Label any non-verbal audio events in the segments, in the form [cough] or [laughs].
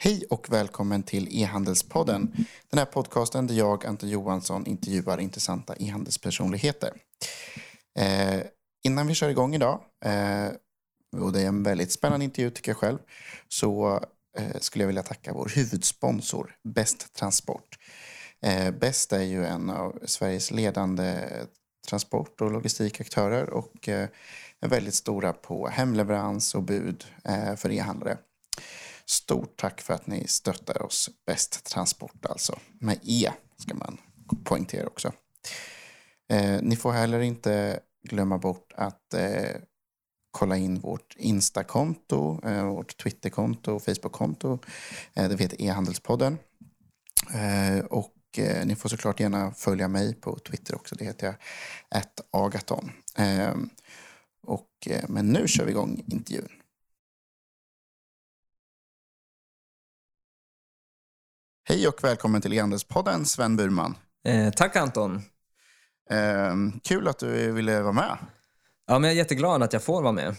Hej och välkommen till E-handelspodden. Den här podcasten där jag, Ante Johansson, intervjuar intressanta e-handelspersonligheter. Eh, innan vi kör igång idag, eh, och det är en väldigt spännande intervju tycker jag själv, så eh, skulle jag vilja tacka vår huvudsponsor Bäst Transport. Eh, Bäst är ju en av Sveriges ledande transport och logistikaktörer och eh, är väldigt stora på hemleverans och bud eh, för e-handlare. Stort tack för att ni stöttar oss. Bäst Transport alltså. Med E ska man poängtera också. Eh, ni får heller inte glömma bort att eh, kolla in vårt Insta-konto, eh, vårt Twitter-konto och Facebook-konto. Eh, det heter E-handelspodden. Eh, och eh, ni får såklart gärna följa mig på Twitter också. Det heter jag Agaton. Eh, och, eh, men nu kör vi igång intervjun. Hej och välkommen till E-handelspodden, Sven Burman. Eh, tack Anton. Eh, kul att du ville vara med. Ja, men jag är jätteglad att jag får vara med.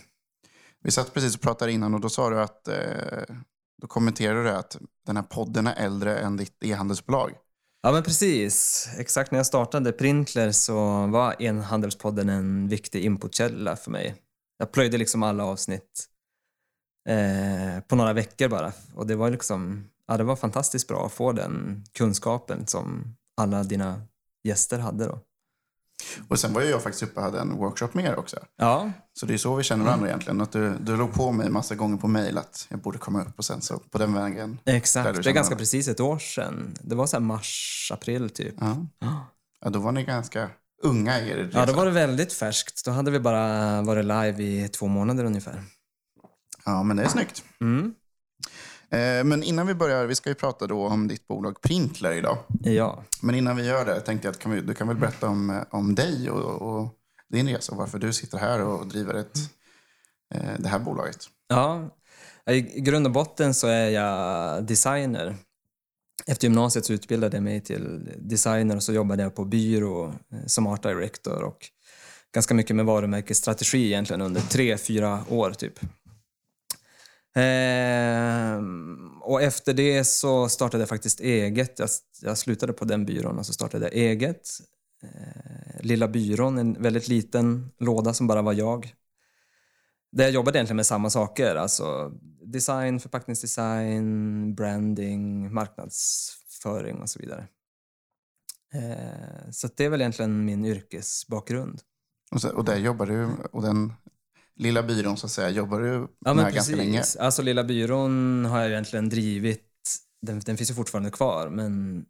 Vi satt precis och pratade innan och då sa du att eh, då kommenterade du att den här podden är äldre än ditt e-handelsbolag. Ja, men precis. Exakt när jag startade Printler så var e-handelspodden en viktig inputkälla för mig. Jag plöjde liksom alla avsnitt eh, på några veckor bara. Och det var liksom, ja, det var fantastiskt bra att få den kunskapen som alla dina gäster hade då. Och sen var ju jag faktiskt uppe och hade en workshop med er också. Ja, Så det är så vi känner varandra egentligen. Att du, du låg på mig massa gånger på mail att jag borde komma upp och sen så på den vägen. Exakt. Det är ganska precis ett år sedan. Det var så här mars, april typ. Ja. ja, då var ni ganska unga i er resa. Ja, då var det väldigt färskt. Då hade vi bara varit live i två månader ungefär. ja, men det är snyggt. Mm. Eh, men innan vi börjar, vi ska ju prata då om ditt bolag Printler idag. Ja. Men innan vi gör det tänkte jag att kan vi, du kan väl berätta om, eh, om dig och, och din resa och varför du sitter här och driver ett, eh, det här bolaget. ja. I grund och botten så är jag designer. Efter gymnasiet så utbildade jag mig till designer och så jobbade jag på byrå som art director och ganska mycket med varumärkesstrategi egentligen under tre, fyra år typ. Eh, och efter det så startade jag faktiskt eget. Jag, jag slutade på den byrån och så startade jag eget. Eh, Lilla byrån, en väldigt liten låda som bara var jag. Där jag jobbade egentligen med samma saker, alltså design, förpackningsdesign, branding, marknadsföring och så vidare. Eh, så det är väl egentligen min yrkesbakgrund. Och, så, och där jobbar du, och den lilla byrån så att säga, jobbar du Ja, med ganska länge. Alltså Lilla byrån har jag egentligen drivit, den, den finns ju fortfarande kvar, men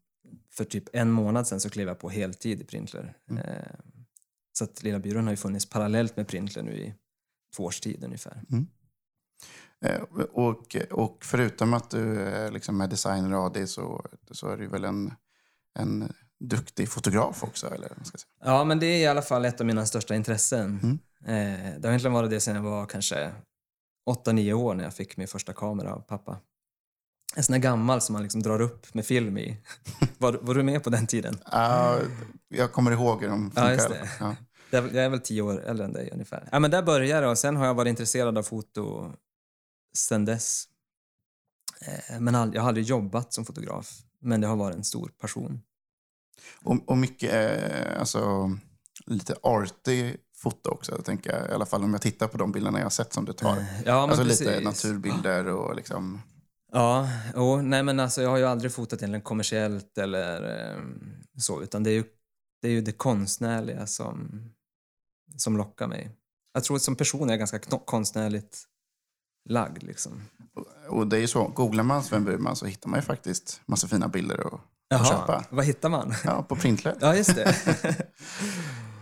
för typ en månad sedan så klev jag på heltid i Printler. Mm. Eh, så att Lilla byrån har ju funnits parallellt med Printler nu i två års tid ungefär. Eh, och, och förutom att du är liksom är designer och AD så, så är du väl en, en duktig fotograf också? Eller, vad ska jag säga. Ja, men det är i alla fall ett av mina största intressen. Mm. Eh, det har egentligen varit det sedan jag var kanske 8-9 år när jag fick min första kamera av pappa. En sån där gammal som man liksom drar upp med film i. [laughs] var, var du med på den tiden? Ja, jag kommer ihåg hur de funkar. Ja, just det. Ja. Jag är väl 10 år äldre än dig ungefär. Ja, men där började det och sen har jag varit intresserad av foto sen dess. Eh, Men jag har aldrig jobbat som fotograf, men det har varit en stor passion. Och, och mycket eh, alltså, lite arty foto också, tänker jag. I alla fall om jag tittar på de bilderna jag har sett som du tar. Eh, Ja, alltså precis. lite naturbilder och liksom... Ja, oh, nej men alltså jag har ju aldrig fotat egentligen kommersiellt eller eh, så, utan det är ju det, är ju det konstnärliga som, som lockar mig. Jag tror att som person är jag ganska konstnärligt lagd liksom. Och det är ju så, googlar man Sven Burman så hittar man ju faktiskt massa fina bilder att, att köpa. vad hittar man? Ja, på Printler. Ja, just det. [laughs]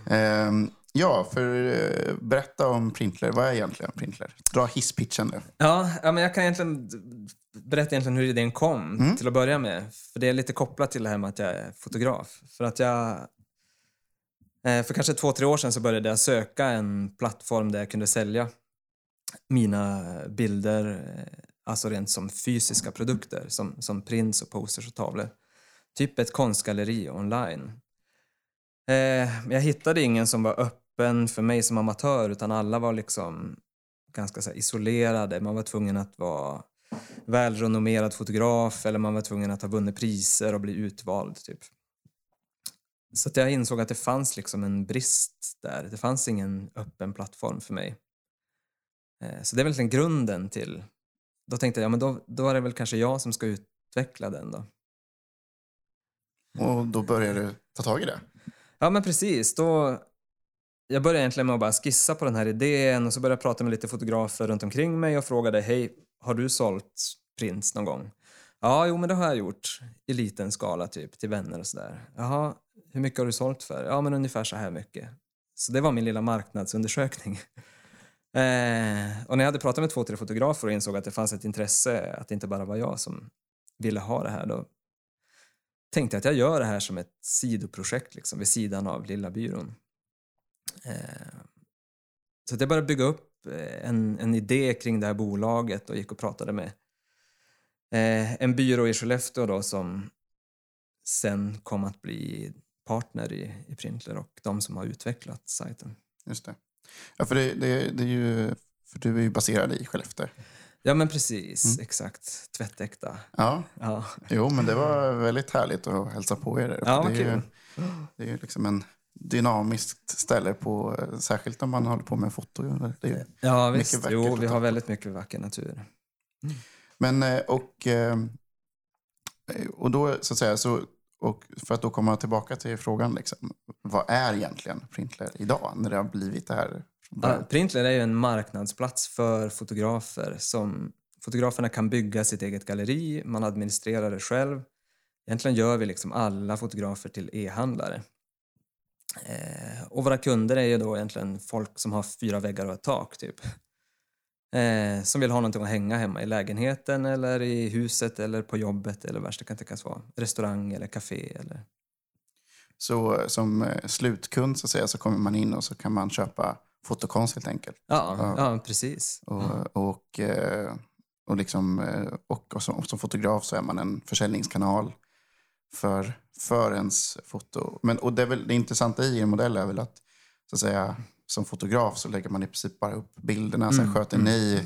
Ehm, ja, för eh, berätta om Printler. Vad är egentligen Printler? Dra hisspitchen nu. Ja, ja, men jag kan egentligen berätta egentligen hur idén kom till att börja med. För det är lite kopplat till det här med att jag är fotograf. För att jag... eh, För kanske två, tre år sedan så började jag söka en plattform där jag kunde sälja mina bilder, eh, alltså rent som fysiska produkter, som, som prints och posters och tavlor. Typ ett konstgalleri online. Eh, men jag hittade ingen som var öppen för mig som amatör utan alla var liksom ganska isolerade. Man var tvungen att vara välrenommerad fotograf eller man var tvungen att ha vunnit priser och bli utvald. Typ. Så jag insåg att det fanns liksom en brist där. Det fanns ingen öppen plattform för mig. Eh, så det är väl grunden till... Då tänkte jag, ja men då, då är det väl kanske jag som ska utveckla den då. Och då började du ta tag i det? Ja men precis. Då, jag började egentligen med att bara skissa på den här idén och så började jag prata med lite fotografer runt omkring mig och frågade, hej, har du sålt prints någon gång? Ja, jo men det har jag gjort i liten skala typ, till vänner och sådär. Jaha, hur mycket har du sålt för? Ja, men ungefär så här mycket. Så det var min lilla marknadsundersökning. [laughs] eh, och när jag hade pratat med två, tre fotografer och insåg att det fanns ett intresse, att det inte bara var jag som ville ha det här, då tänkte jag att jag gör det här som ett sidoprojekt liksom, vid sidan av Lilla byrån. Eh, så jag började bygga upp eh, en, en idé kring det här bolaget och gick och pratade med eh, en byrå i Skellefteå då som sen kom att bli partner i, i Printler och de som har utvecklat sajten. Just det. Ja, för det, det, det är ju, för du är ju baserad i Skellefteå. Ja, men precis. Mm. Exakt. Tvättäkta. Ja. ja. Jo, men det var väldigt härligt att hälsa på er. Ja, det, är. Ju, det är ju liksom en dynamiskt ställe, på, särskilt om man håller på med foto. Det är ja, visst. Jo, vi har väldigt mycket vacker natur. Mm. Men, eh, och, eh, och då, så att säga, så, och för att då komma tillbaka till frågan, liksom, vad är egentligen Printler idag, när det har blivit det här? Ja, Printler är ju en marknadsplats för fotografer. som Fotograferna kan bygga sitt eget galleri, man administrerar det själv. Egentligen gör vi liksom alla fotografer till e-handlare. Eh, och våra kunder är ju då egentligen folk som har fyra väggar och ett tak, typ. Eh, som vill ha någonting att hänga hemma i lägenheten eller i huset eller på jobbet eller värst det kan tänkas vara. Restaurang eller café eller... Så som eh, slutkund så, att säga, så kommer man in och så kan man köpa fotokonst helt enkelt? Ja, ja. ja precis. Och, och, eh, och, liksom, eh, och, och som, som fotograf så är man en försäljningskanal för, för ens foto. Men, och det, är väl, det intressanta i er modell är väl att, så att säga, som fotograf så lägger man i princip bara upp bilderna. Mm. Sen sköter ni mm.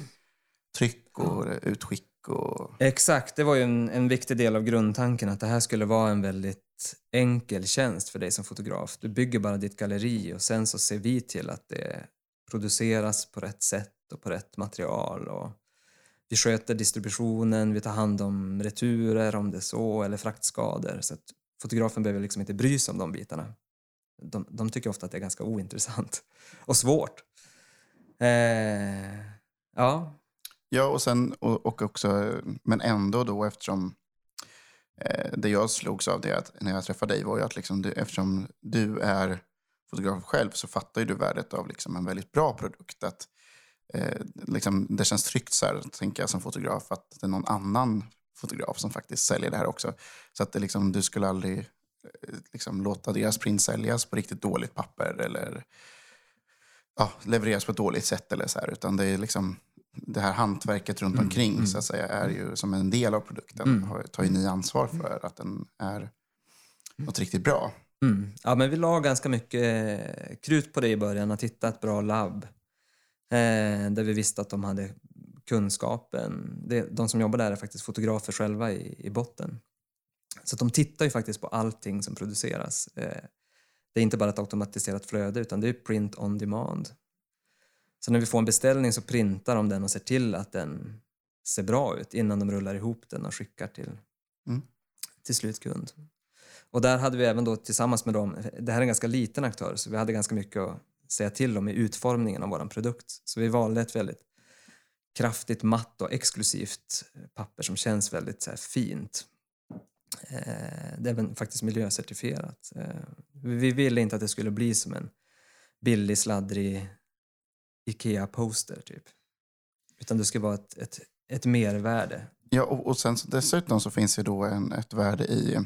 tryck och utskick. Och... Exakt, det var ju en, en viktig del av grundtanken att det här skulle vara en väldigt enkel tjänst för dig som fotograf. Du bygger bara ditt galleri och sen så ser vi till att det produceras på rätt sätt och på rätt material. Och vi sköter distributionen, vi tar hand om returer om det är så, eller fraktskador. Så att fotografen behöver liksom inte bry sig om de bitarna. De, de tycker ofta att det är ganska ointressant [laughs] och svårt. Eh, ja. Ja, och sen och, och, också, men ändå då eftersom eh, det jag slogs av det att när jag träffade dig var ju att liksom du, eftersom du är fotograf själv så fattar ju du värdet av liksom en väldigt bra produkt. Att, eh, liksom, det känns tryggt så här, tänker jag som fotograf, att det är någon annan fotograf som faktiskt säljer det här också. Så att det liksom, du skulle aldrig eh, liksom, låta deras print säljas på riktigt dåligt papper eller ja, levereras på ett dåligt sätt eller så här, utan det är liksom det här hantverket runt mm, omkring mm. så att säga är ju som en del av produkten. Mm. tar ju ni ansvar för att den är något riktigt bra. Mm. Ja, men vi la ganska mycket krut på det i början, att hitta ett bra labb. Eh, där vi visste att de hade kunskapen. Det, de som jobbar där är faktiskt fotografer själva i, i botten. Så de tittar ju faktiskt på allting som produceras. Eh, det är inte bara ett automatiserat flöde utan det är print on demand. Så när vi får en beställning så printar de den och ser till att den ser bra ut innan de rullar ihop den och skickar till, mm. till slutkund. Och där hade vi även då tillsammans med dem, det här är en ganska liten aktör, så vi hade ganska mycket att säga till om i utformningen av vår produkt. Så vi valde ett väldigt kraftigt matt och exklusivt eh, papper som känns väldigt så fint. Eh, det är även faktiskt miljöcertifierat. Eh, vi ville inte att det skulle bli som en billig, sladdrig IKEA-poster typ. Utan det ska vara ett, ett, ett mervärde. Ja, och, och sen dessutom så finns det då en, ett värde i,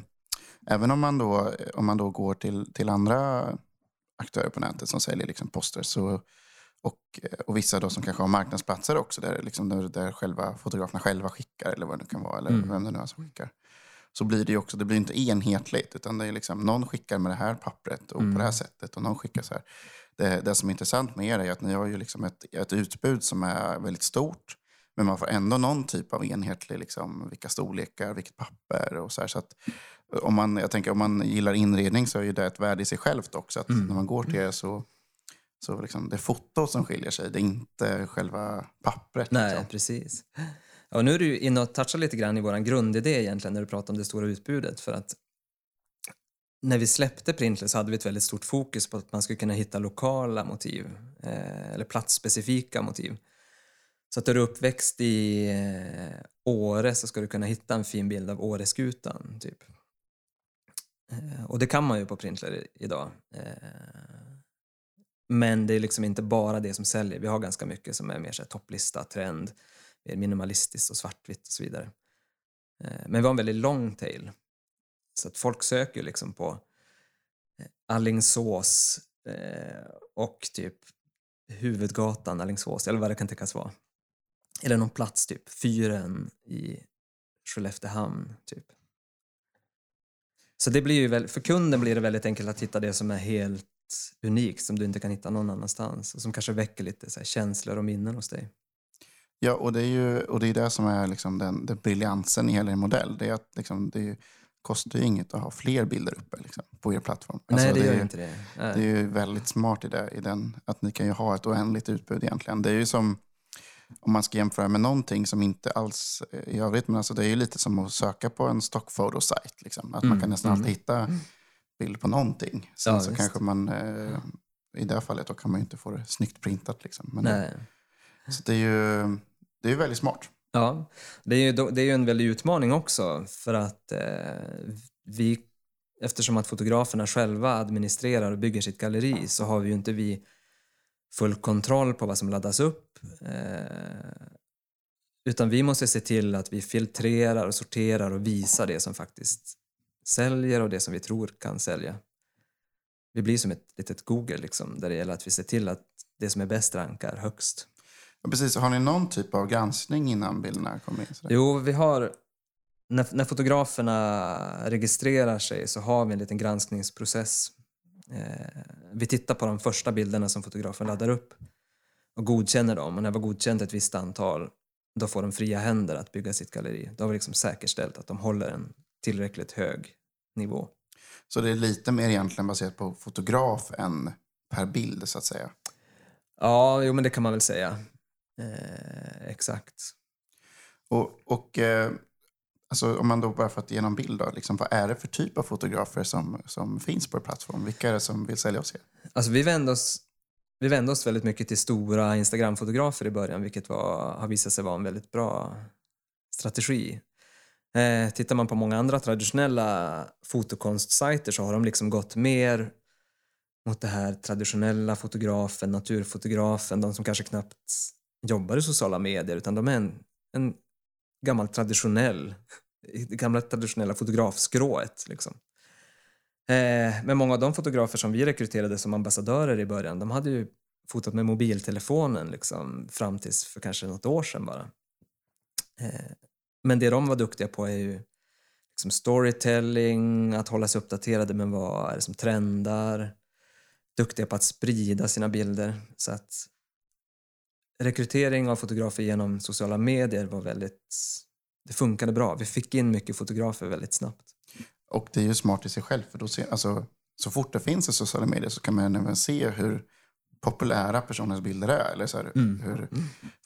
även om man då, om man då går till, till andra aktörer på nätet som säljer liksom poster så, och, och vissa då som kanske har marknadsplatser också där, liksom där, där själva fotograferna själva skickar eller vad det kan vara, eller mm. vem det nu är som skickar. Så blir det också, det blir inte enhetligt utan det är liksom, någon skickar med det här pappret och mm. på det här mm. sättet och någon skickar så här det, det som är intressant med er är att ni har ju liksom ett, ett utbud som är väldigt stort. Men man får ändå någon typ av enhetlig, liksom, vilka storlekar, vilket papper och så här. Så att om man, jag tänker om man gillar inredning så är ju det ett värde i sig självt också. Att Mm. när man går till det så, så liksom, det är fotot som skiljer sig. Det är inte själva pappret. Nej, Liksom. precis. Och nu är du inne och touchar lite grann i vår grundidé egentligen när du pratar om det stora utbudet. För att när vi släppte Printless hade vi ett väldigt stort fokus på att man skulle kunna hitta lokala motiv eh, eller platsspecifika motiv. Så att är du uppväxt i eh, Åre så ska du kunna hitta en fin bild av Åreskutan. Typ. Eh, och det kan man ju på printler idag. Eh, men det är liksom inte bara det som säljer. Vi har ganska mycket som är mer så här topplista, trend, mer minimalistiskt och svartvitt och så vidare. Eh, men vi har en väldigt long tail. Så att folk söker ju liksom på Allingsås och typ huvudgatan Allingsås, eller vad det kan tänkas vara. Eller någon plats, typ fyren i Skelleftehamn, typ. Så det blir ju väl, för kunden blir det väldigt enkelt att hitta det som är helt unikt, som du inte kan hitta någon annanstans och som kanske väcker lite så känslor och minnen hos dig. Ja, och det är ju och det, är det som är liksom den, den briljansen i hela er modell. Det, är att liksom, det är kostar ju inget att ha fler bilder uppe liksom, på er plattform. Nej, Alltså, det gör är ju ju- inte det. Nej. Det är ju väldigt smart i, det, i den att ni kan ju ha ett oändligt utbud egentligen. Det är ju som om man ska jämföra med någonting som inte alls är i övrigt, men alltså det är ju lite som att söka på en stockfotosajt. Liksom. Att man Mm, kan nästan mm. alltid hitta bild på någonting. Sen Ja, så visst. kanske man, eh, i det här fallet, då kan man ju inte få det snyggt printat. Liksom. Men, Nej. Så det är ju det är väldigt smart. Ja, det är ju, det är ju en väldig utmaning också för att eh, vi, eftersom att fotograferna själva administrerar och bygger sitt galleri så har vi ju inte vi full kontroll på vad som laddas upp. Eh, utan vi måste se till att vi filtrerar och sorterar och visar det som faktiskt säljer och det som vi tror kan sälja. Vi blir som ett litet Google liksom, där det gäller att vi ser till att det som är bäst rankar högst. Ja, precis. Har ni någon typ av granskning innan bilderna kommer in? Sådär? Jo, vi har... När, när fotograferna registrerar sig så har vi en liten granskningsprocess. Eh, vi tittar på de första bilderna som fotografen laddar upp och godkänner dem. Och när vi har godkänt ett visst antal, då får de fria händer att bygga sitt galleri. Då har vi liksom säkerställt att de håller en tillräckligt hög nivå. Så det är lite mer egentligen baserat på fotograf än per bild så att säga. Ja, jo men det kan man väl säga. Eh, exakt. Och, och eh, alltså, om man då bara för att ge någon bild då, liksom, vad är det för typ av fotografer som, som finns på er plattform? Vilka är det som vill sälja hos er? Alltså vi vände oss, vi vände oss väldigt mycket till stora Instagram-fotografer i början, vilket var, har visat sig vara en väldigt bra strategi. Eh, tittar man på många andra traditionella fotokonstsajter så har de liksom gått mer mot det här traditionella fotografen, naturfotografen, de som kanske knappt jobbar i sociala medier, utan de är en, en gammal traditionell, det gamla traditionella fotografskrået. Liksom. Eh, men många av de fotografer som vi rekryterade som ambassadörer i början, de hade ju fotat med mobiltelefonen liksom, fram tills för kanske något år sedan bara. Eh, men det de var duktiga på är ju liksom storytelling, att hålla sig uppdaterade med vad är det som trendar, duktiga på att sprida sina bilder. Så att rekrytering av fotografer genom sociala medier var väldigt, det funkade bra. Vi fick in mycket fotografer väldigt snabbt. Och det är ju smart i sig själv. För då ser, alltså, så fort det finns i sociala medier så kan man även se hur populära personens bilder är. Eller så här, Mm. hur,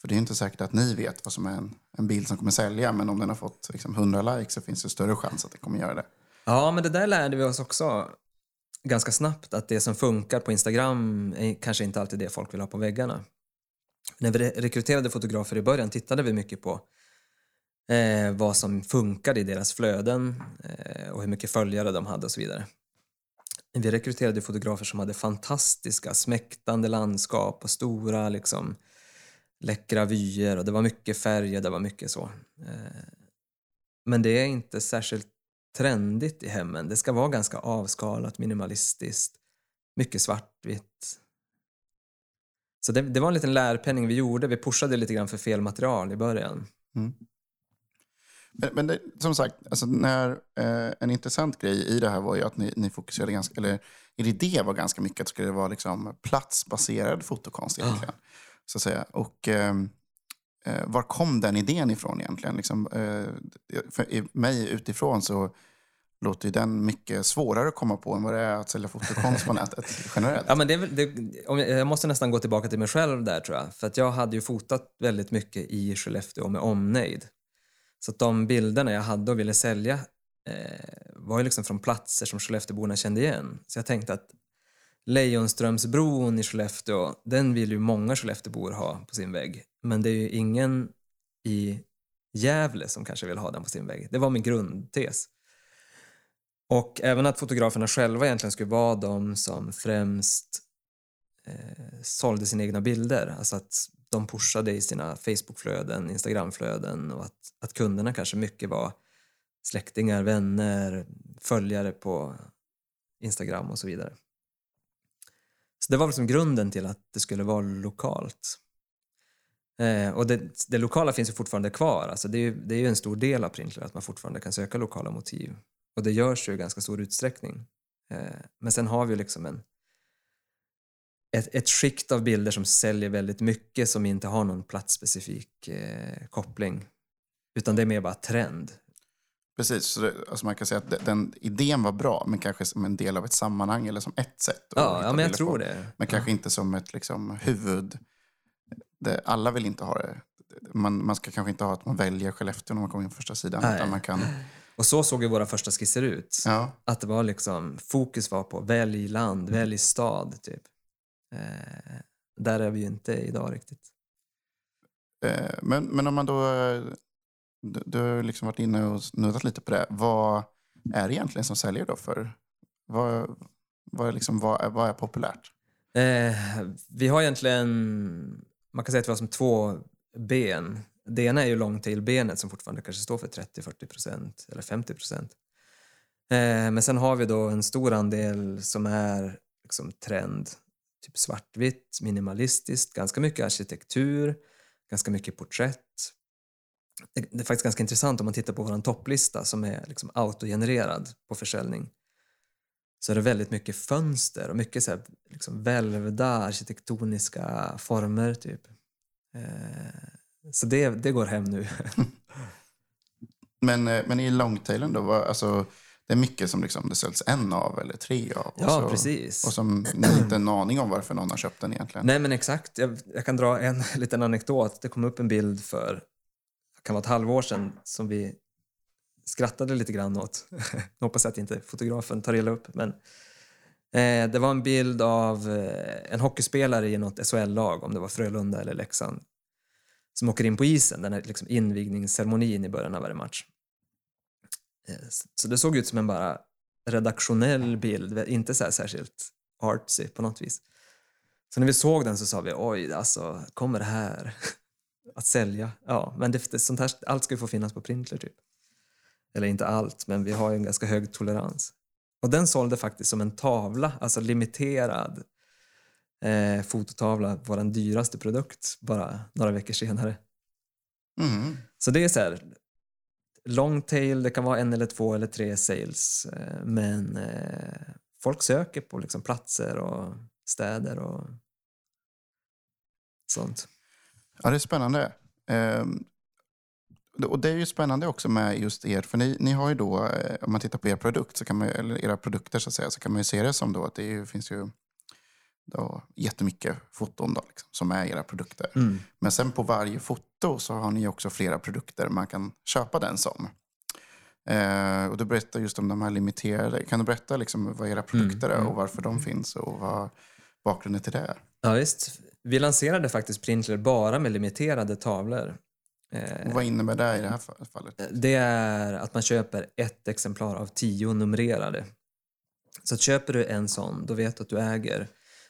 för det är inte säkert att ni vet vad som är en, en bild som kommer sälja. Men om den har fått liksom, 100 likes så finns det större chans att den kommer göra det. Ja, men det där lärde vi oss också ganska snabbt att det som funkar på Instagram är kanske inte alltid det folk vill ha på väggarna. När vi rekryterade fotografer i början tittade vi mycket på eh, vad som funkade i deras flöden eh, och hur mycket följare de hade och så vidare. Vi rekryterade fotografer som hade fantastiska smäktande landskap och stora liksom läckra vyer och det var mycket färg och det var mycket så. Eh, men det är inte särskilt trendigt i hemmen. Det ska vara ganska avskalat, minimalistiskt, mycket svartvitt. Så det, det var en liten lärpenning vi gjorde. Vi pushade lite grann för fel material i början. Men, men det, som sagt, alltså när, eh, en intressant grej i det här var ju att ni, ni fokuserade ganska, eller er idé var ganska mycket att det skulle vara liksom platsbaserad fotokonst egentligen. Så att säga. Och, eh, eh, var kom den idén ifrån egentligen? Liksom, eh, för mig utifrån så låter ju den mycket svårare att komma på än vad det är att sälja fotokonst på nätet [laughs] generellt. Ja, men det det, om jag, jag måste nästan gå tillbaka till mig själv där tror jag. För att jag hade ju fotat väldigt mycket i Skellefteå med omnejd. Så att de bilderna jag hade och ville sälja eh, var ju liksom från platser som Skellefteåborna kände igen. Så jag tänkte att Lejonströmsbron i Skellefteå, den vill ju många Skellefteåbor ha på sin vägg. Men det är ju ingen i Gävle som kanske vill ha den på sin vägg. Det var min grundtes. Och även att fotograferna själva egentligen skulle vara de som främst eh, sålde sina egna bilder. Alltså att de pushade i sina Facebookflöden, Instagramflöden och att, att kunderna kanske mycket var släktingar, vänner, följare på Instagram och så vidare. Så det var liksom grunden till att det skulle vara lokalt. Eh, och det, det lokala finns ju fortfarande kvar. Alltså det, är ju, det är ju en stor del av Printler att man fortfarande kan söka lokala motiv. Och det görs ju i ganska stor utsträckning. Eh, men sen har vi ju liksom en, ett, ett skikt av bilder som säljer väldigt mycket som inte har någon platsspecifik eh, koppling. Utan det är mer bara trend. Precis, så det, alltså man kan säga att den, idén var bra, men kanske som en del av ett sammanhang eller som ett sätt. Ja, ja men jag tror på. det. Men kanske inte som ett liksom, huvud... Det, alla vill inte ha det. Man, man ska kanske inte ha att man väljer Skellefteå när man kommer in på första sidan. Nej. Utan man kan, Och så såg ju våra första skisser ut. ja, Att det var liksom, fokus var på välj land, välj stad typ. Eh, där är vi ju inte idag riktigt. eh, men, men om man då... eh, Du, du har liksom varit inne och snuddat lite på det. Vad är det egentligen som säljer då? för? Vad, vad, är, liksom, vad, är, vad är populärt? Eh, vi har egentligen, man kan säga att vi har som två ben. Det ena är ju longtail-benet som fortfarande kanske står för 30-40 procent eller 50 procent. Eh, men sen har vi då en stor andel som är liksom trend, typ svartvitt, minimalistiskt, ganska mycket arkitektur, ganska mycket porträtt. Det, det är faktiskt ganska intressant om man tittar på vår topplista som är liksom autogenererad på försäljning så är det väldigt mycket fönster och mycket så här, liksom välvda arkitektoniska former. typ. Eh, så det, det går hem nu. [laughs] Men, eh, men i longtailen då? Vad, alltså, det är mycket som liksom, det säljs en av eller tre av. och ja, så, precis. Och som ni har inte en aning om varför någon har köpt den egentligen. Nej, men exakt. Jag, jag kan dra en [laughs] liten anekdot. Det kom upp en bild för kan vara ett halvår sedan som vi skrattade lite grann åt. Jag [laughs] hoppas att inte fotografen tar illa upp. Men, eh, det var en bild av eh, en hockeyspelare i något SHL-lag, om det var Frölunda eller Leksand, som åker in på isen, den här liksom invigningsceremonin i början av varje match. Eh, så det såg ut som en bara redaktionell bild, inte så särskilt artsy på något vis. Så när vi såg den så sa vi oj, alltså kommer det här [laughs] att sälja? Ja, men det, det, sånt här, allt ska ju få finnas på Printler typ. Eller inte allt, men vi har ju en ganska hög tolerans. Och den sålde faktiskt som en tavla, alltså limiterad eh, fototavla, vår dyraste produkt, bara några veckor senare. Mm. Så det är så här, long tail, det kan vara en eller två eller tre sales, eh, men eh, folk söker på liksom platser och städer och sånt. Ja, det är spännande. Ehm, och det är ju spännande också med just er, för ni, ni har ju då, eh, om man tittar på er produkt, så kan man, eller era produkter så att säga, så kan man ju se det som då att det är, ju- då jättemycket foton då, liksom, som är era produkter. Mm. Men sen på varje foto så har ni också flera produkter man kan köpa den som. Eh, och du berättar just om de här limiterade. Kan du berätta liksom vad era produkter är mm. och varför de finns och vad bakgrunden till det är? Ja, visst. Vi lanserade faktiskt Printler bara med limiterade tavlor. Eh, Och vad innebär det i det här fa- fallet? Det är att man köper ett exemplar av tio numrerade. Så köper du en sån, då vet du att du äger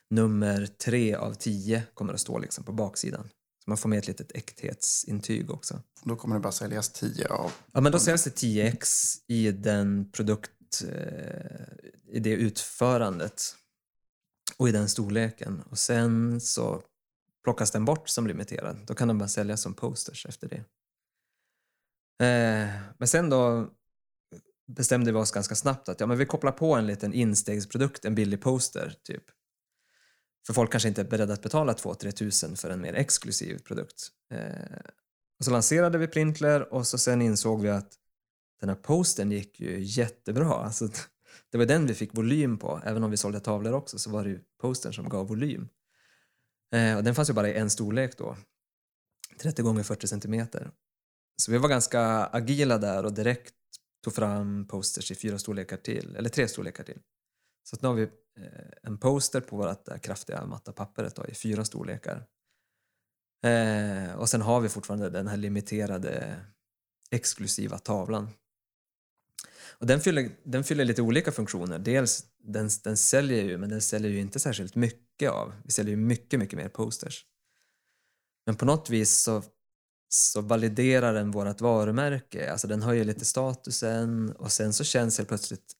nummer tre av tio kommer att stå liksom på baksidan. Så man får med ett litet äkthetsintyg också. Då kommer det bara säljas 10 av. Ja, men då säljs det 10x i den produkt, eh, i det utförandet och i den storleken. Och sen så plockas den bort som limiterad. Då kan den bara säljas som posters efter det. Eh, men sen då bestämde vi oss ganska snabbt att ja, men vi kopplar på en liten instegsprodukt, en billig poster typ. För folk kanske inte är beredda att betala 2-3 tusen för en mer exklusiv produkt. Eh, och så lanserade vi Printler och så sen insåg vi att den här posten gick ju jättebra. Alltså, det var den vi fick volym på. Även om vi sålde tavlor också så var det ju postern som gav volym. Eh, och den fanns ju bara i en storlek då. 30 gånger 40 centimeter. Så vi var ganska agila där och direkt tog fram posters i fyra storlekar till, eller tre storlekar till. Så att nu har vi eh, en poster på vårt eh, kraftiga matta pappret då, i fyra storlekar. Eh, och sen har vi fortfarande den här limiterade exklusiva tavlan. Och den, fyller, den fyller lite olika funktioner. Dels, den, den säljer ju, men den säljer ju inte särskilt mycket av. Vi säljer ju mycket, mycket mer posters. Men på något vis så, så validerar den vårt varumärke. Alltså den höjer lite statusen och sen så känns helt plötsligt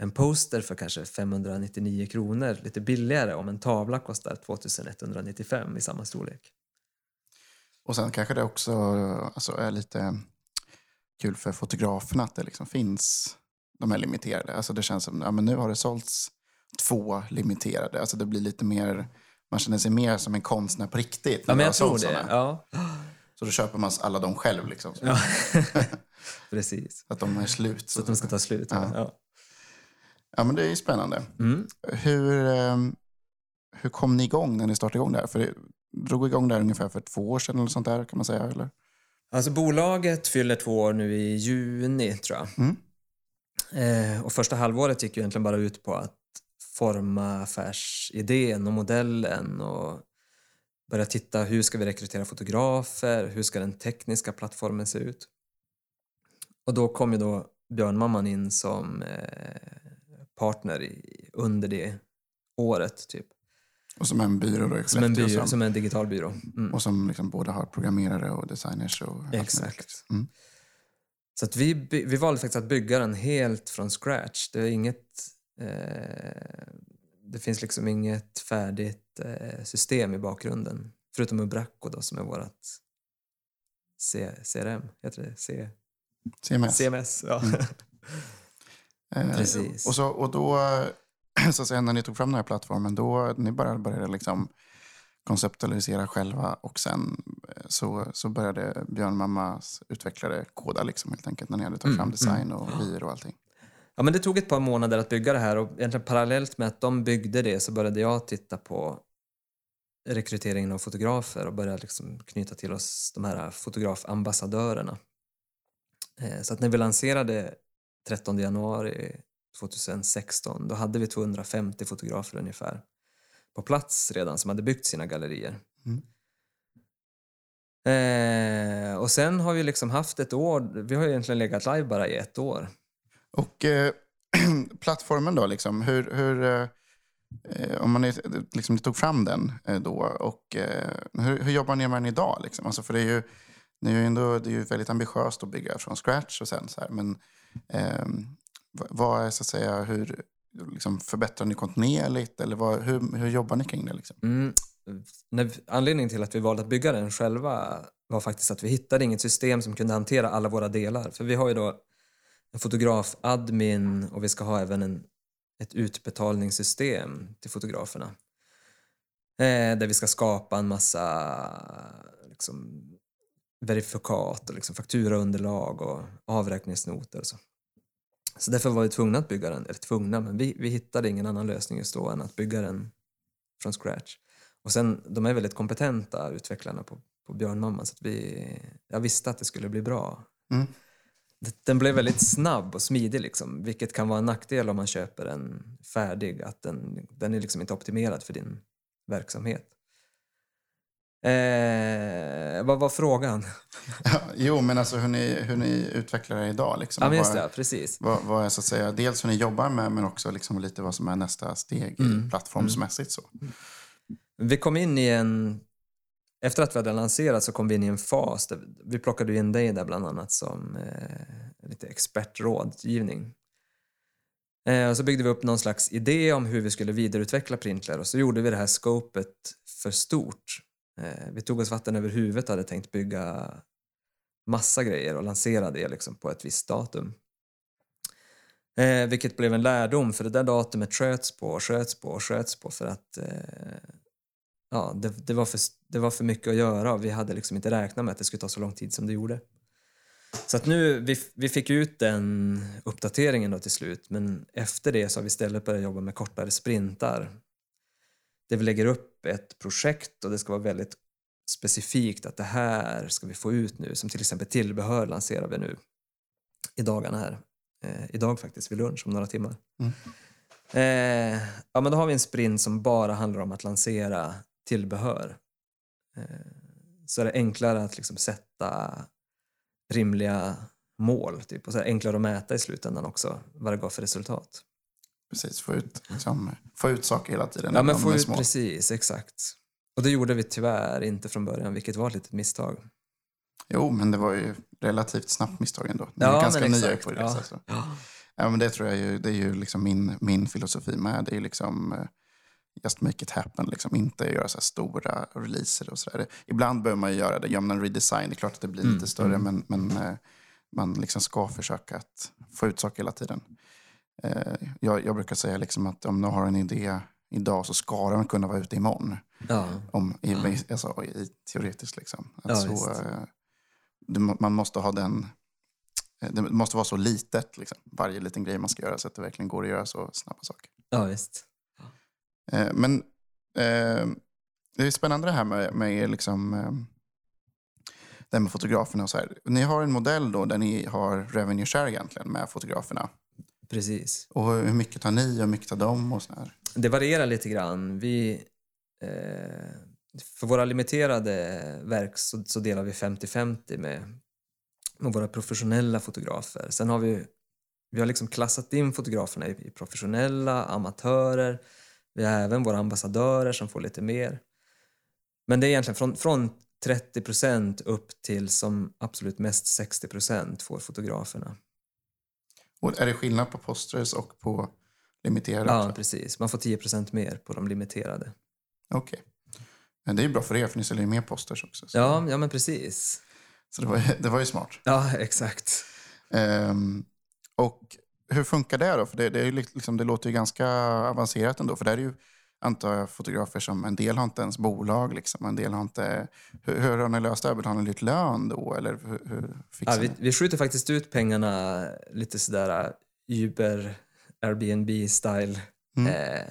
en poster för kanske 599 kronor lite billigare om en tavla kostar 2195 i samma storlek. Och sen kanske det också alltså, är lite kul för fotograferna att det liksom finns de här limiterade. Alltså det känns som, ja men nu har det sålts två limiterade. Alltså det blir lite mer, man känner sig mer som en konstnär på riktigt. Ja men jag tror det. Ja. Så då köper man alla dem själv liksom. Ja. [laughs] Precis. Att de är slut. Så, så att de ska ta slut. Ja. ja. Ja, men det är spännande. Mm. Hur, ehm, hur kom ni igång när ni startade igång där? För det drog igång där ungefär för två år sedan eller sånt där kan man säga, eller? Alltså bolaget fyller två år nu i juni tror jag. Mm. Eh, och första halvåret gick ju egentligen bara ut på att forma affärsidén och modellen och börja titta hur ska vi rekrytera fotografer, hur ska den tekniska plattformen se ut? Och då kom ju då Björnmamman in som eh, partner i, under det året. Typ. Och som en byrå då? Som en, byrå, som en digital byrå. Mm. Och som liksom både har programmerare och designers och Exakt. Mm. Så att vi, vi valde faktiskt att bygga den helt från scratch. Det är inget... Eh, det finns liksom inget färdigt eh, system i bakgrunden. Förutom Ubraco då som är vårt CRM, heter det? C CMS. CMS, ja. Mm. [laughs] Precis. Och, så, och då, [clears throat] så att säga, när ni tog fram den här plattformen, då ni började, började liksom konceptualisera själva och sen eh, så, så började Björn Mammas utvecklare koda liksom helt enkelt när ni hade tagit fram mm, design och mm. och allting. Ja, men det tog ett par månader att bygga det här och egentligen parallellt med att de byggde det så började jag titta på rekryteringen av fotografer och började liksom knyta till oss de här fotografambassadörerna. Eh, så att när vi lanserade 13 januari 2016 då hade vi 250 fotografer ungefär på plats redan som hade byggt sina gallerier. Mm. Eh, och sen har vi liksom haft ett år, vi har egentligen legat live bara i ett år. Och eh, [clears throat] plattformen då, liksom, hur, hur eh, om man liksom, tog fram den eh, då och eh, hur, hur, jobbar ni med den idag? Liksom? Alltså, för det är ju, det är ju, ändå, det är ju väldigt ambitiöst att bygga från scratch och sen så här, men eh, vad är så att säga, hur liksom, förbättrar ni kontinuerligt eller vad, hur, hur jobbar ni kring det? Liksom? Mm. När, anledningen till att vi valde att bygga den själva var faktiskt att vi hittade inget system som kunde hantera alla våra delar. För vi har ju då en fotograf-admin och vi ska ha även en, ett utbetalningssystem till fotograferna. Eh, där vi ska skapa en massa liksom, verifikat och liksom fakturaunderlag och avräkningsnoter och så. Så därför var vi tvungna att bygga den, eller tvungna, men vi, vi hittade ingen annan lösning just då än att bygga den från scratch. Och sen, de är väldigt kompetenta utvecklarna på, på Björnmamma så vi, jag visste att det skulle bli bra. Mm. Den blev väldigt snabb och smidig liksom, vilket kan vara en nackdel om man köper en färdig, att den, den är liksom inte optimerad för din verksamhet. Eh, vad var frågan? [laughs] Ja, jo, men alltså hur ni, hur ni utvecklar er idag. Liksom. Ja, men just det, precis. Vad, vad är så att säga, dels hur ni jobbar med, men också liksom lite vad som är nästa steg mm. plattformsmässigt. Så. Mm. Vi kom in i en... Efter att vi hade lanserat så kom vi in i en fas. Där vi plockade in dig där bland annat som eh, lite expertrådgivning. Eh, och så byggde vi upp någon slags idé om hur vi skulle vidareutveckla Printler och så gjorde vi det här scopet för stort Eh, vi tog oss vatten över huvudet och hade tänkt bygga massa grejer och lansera det liksom på ett visst datum. Eh, vilket blev en lärdom för det där datumet sköts på och sköts på och sköts på för att eh, ja, det, det, var för, det var för mycket att göra och vi hade liksom inte räknat med att det skulle ta så lång tid som det gjorde. Så att nu, vi, vi fick ut den uppdateringen då till slut men efter det så har vi istället börjat jobba med kortare sprintar. Där vi lägger upp ett projekt och det ska vara väldigt specifikt att det här ska vi få ut nu. Som till exempel tillbehör lanserar vi nu i dagarna här. Eh, idag faktiskt vid lunch om några timmar. Mm. Eh, ja, men då har vi en sprint som bara handlar om att lansera tillbehör. Eh, så är det enklare att liksom sätta rimliga mål typ, och så är det enklare att mäta i slutändan också vad det gav för resultat. Precis, få ut, liksom, få ut saker hela tiden. Ja, men få ut, precis, exakt. Och det gjorde vi tyvärr inte från början, vilket var ett litet misstag. Jo, men det var ju relativt snabbt misstag ändå. Ni Ja, är ganska nya på det. ja. Så. Ja, men det tror jag ju, det är ju liksom min, min filosofi med. Det är ju liksom eh, just make it happen. Liksom. Inte göra så stora releaser och sådär. Ibland behöver man ju göra det. Gör man en redesign, det är klart att det blir Mm, lite större. mm. Men, men eh, man liksom ska försöka att få ut saker hela tiden. Eh, jag, jag brukar säga liksom att om du har en idé idag så ska den kunna vara ute imorgon. Ja, Om, i, alltså, i, teoretiskt liksom. Att Ja, eh, må- man måste ha den... eh, Det måste vara så litet, liksom. varje liten grej man ska göra, så att det verkligen går att göra så snabba saker. ja visst. Men eh, det är spännande det här med, med liksom, det här med fotograferna och så här. Ni har en modell då där ni har revenue share egentligen med fotograferna. Precis. Och hur mycket tar ni och hur mycket tar de och så här? Det varierar lite grann. Vi, eh, för våra limiterade verk så, så delar vi 50-50 med, med våra professionella fotografer. Sen har vi, vi har liksom klassat in fotograferna i, i professionella, amatörer. Vi har även våra ambassadörer som får lite mer. Men det är egentligen från, från 30 procent upp till som absolut mest 60 procent får fotograferna. Och är det skillnad på posters och på limiterade? Ja, precis. Man får 10 procent mer på de limiterade. Okej. Men det är ju bra för er, för ni säljer ju mer posters också. Så, Ja, ja men precis. så det, var, det var ju smart. Ja, [laughs] exakt. Ehm, och hur funkar det då? För det, det, är liksom, det låter ju ganska avancerat ändå. För det är ju, antar jag, fotografer som en del har inte ens bolag. Liksom, en del har inte... Hur, hur har ni löst det? Har ni lite lön då? Eller hur, hur Ja, vi, vi skjuter faktiskt ut pengarna lite sådär Uber, Airbnb-style. Mm. Eh,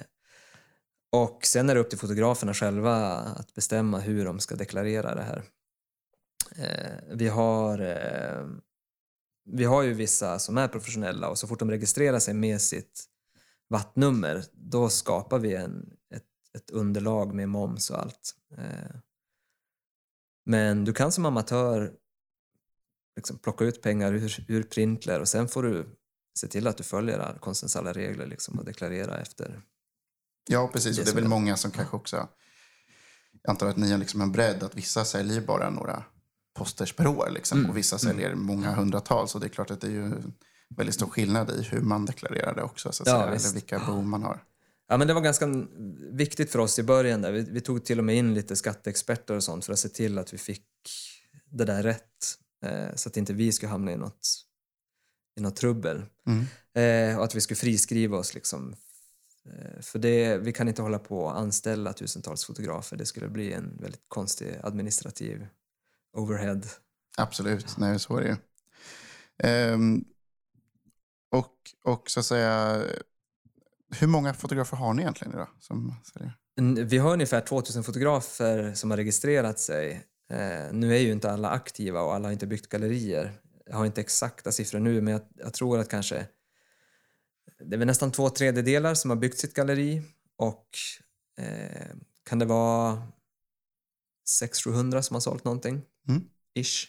och sen är det upp till fotograferna själva att bestämma hur de ska deklarera det här. Eh, vi, har, eh, vi har ju vissa som är professionella och så fort de registrerar sig med sitt vattnummer då skapar vi en, ett, underlag med moms och allt. Eh, men du kan som amatör liksom plocka ut pengar ur, ur Printler och sen får du se till att du följer konstens alla regler liksom och deklarera efter. Ja, precis. det Och det är väl är- många som kanske också... Jag antar att ni har liksom en bredd, att vissa säljer bara några posters per år. Liksom, Mm, Och vissa säljer många hundratals. Och det är klart att det är ju väldigt stor skillnad i hur man deklarerar det också. Så att Ja, säga, eller vilka behov man har. Ja, men det var ganska viktigt för oss i början. Där. Vi, vi tog till och med in lite skatteexperter och sånt för att se till att vi fick det där rätt. Eh, så att inte vi skulle hamna i något, i något trubbel. Mm. Eh, och att vi skulle friskriva oss. Liksom. Eh, för det, vi kan inte hålla på och anställa tusentals fotografer. Det skulle bli en väldigt konstig administrativ overhead. Absolut, nej så är det ju. Ehm, och, och så att säga, hur många fotografer har ni egentligen idag? Som säljer? Vi har ungefär 2000 fotografer som har registrerat sig. Eh, nu är ju inte alla aktiva och alla har inte byggt gallerier. Jag har inte exakta siffror nu, men jag, jag tror att kanske det är väl nästan två tredjedelar som har byggt sitt galleri och eh, kan det vara 600-700 som har sålt någonting? Mm. Ish.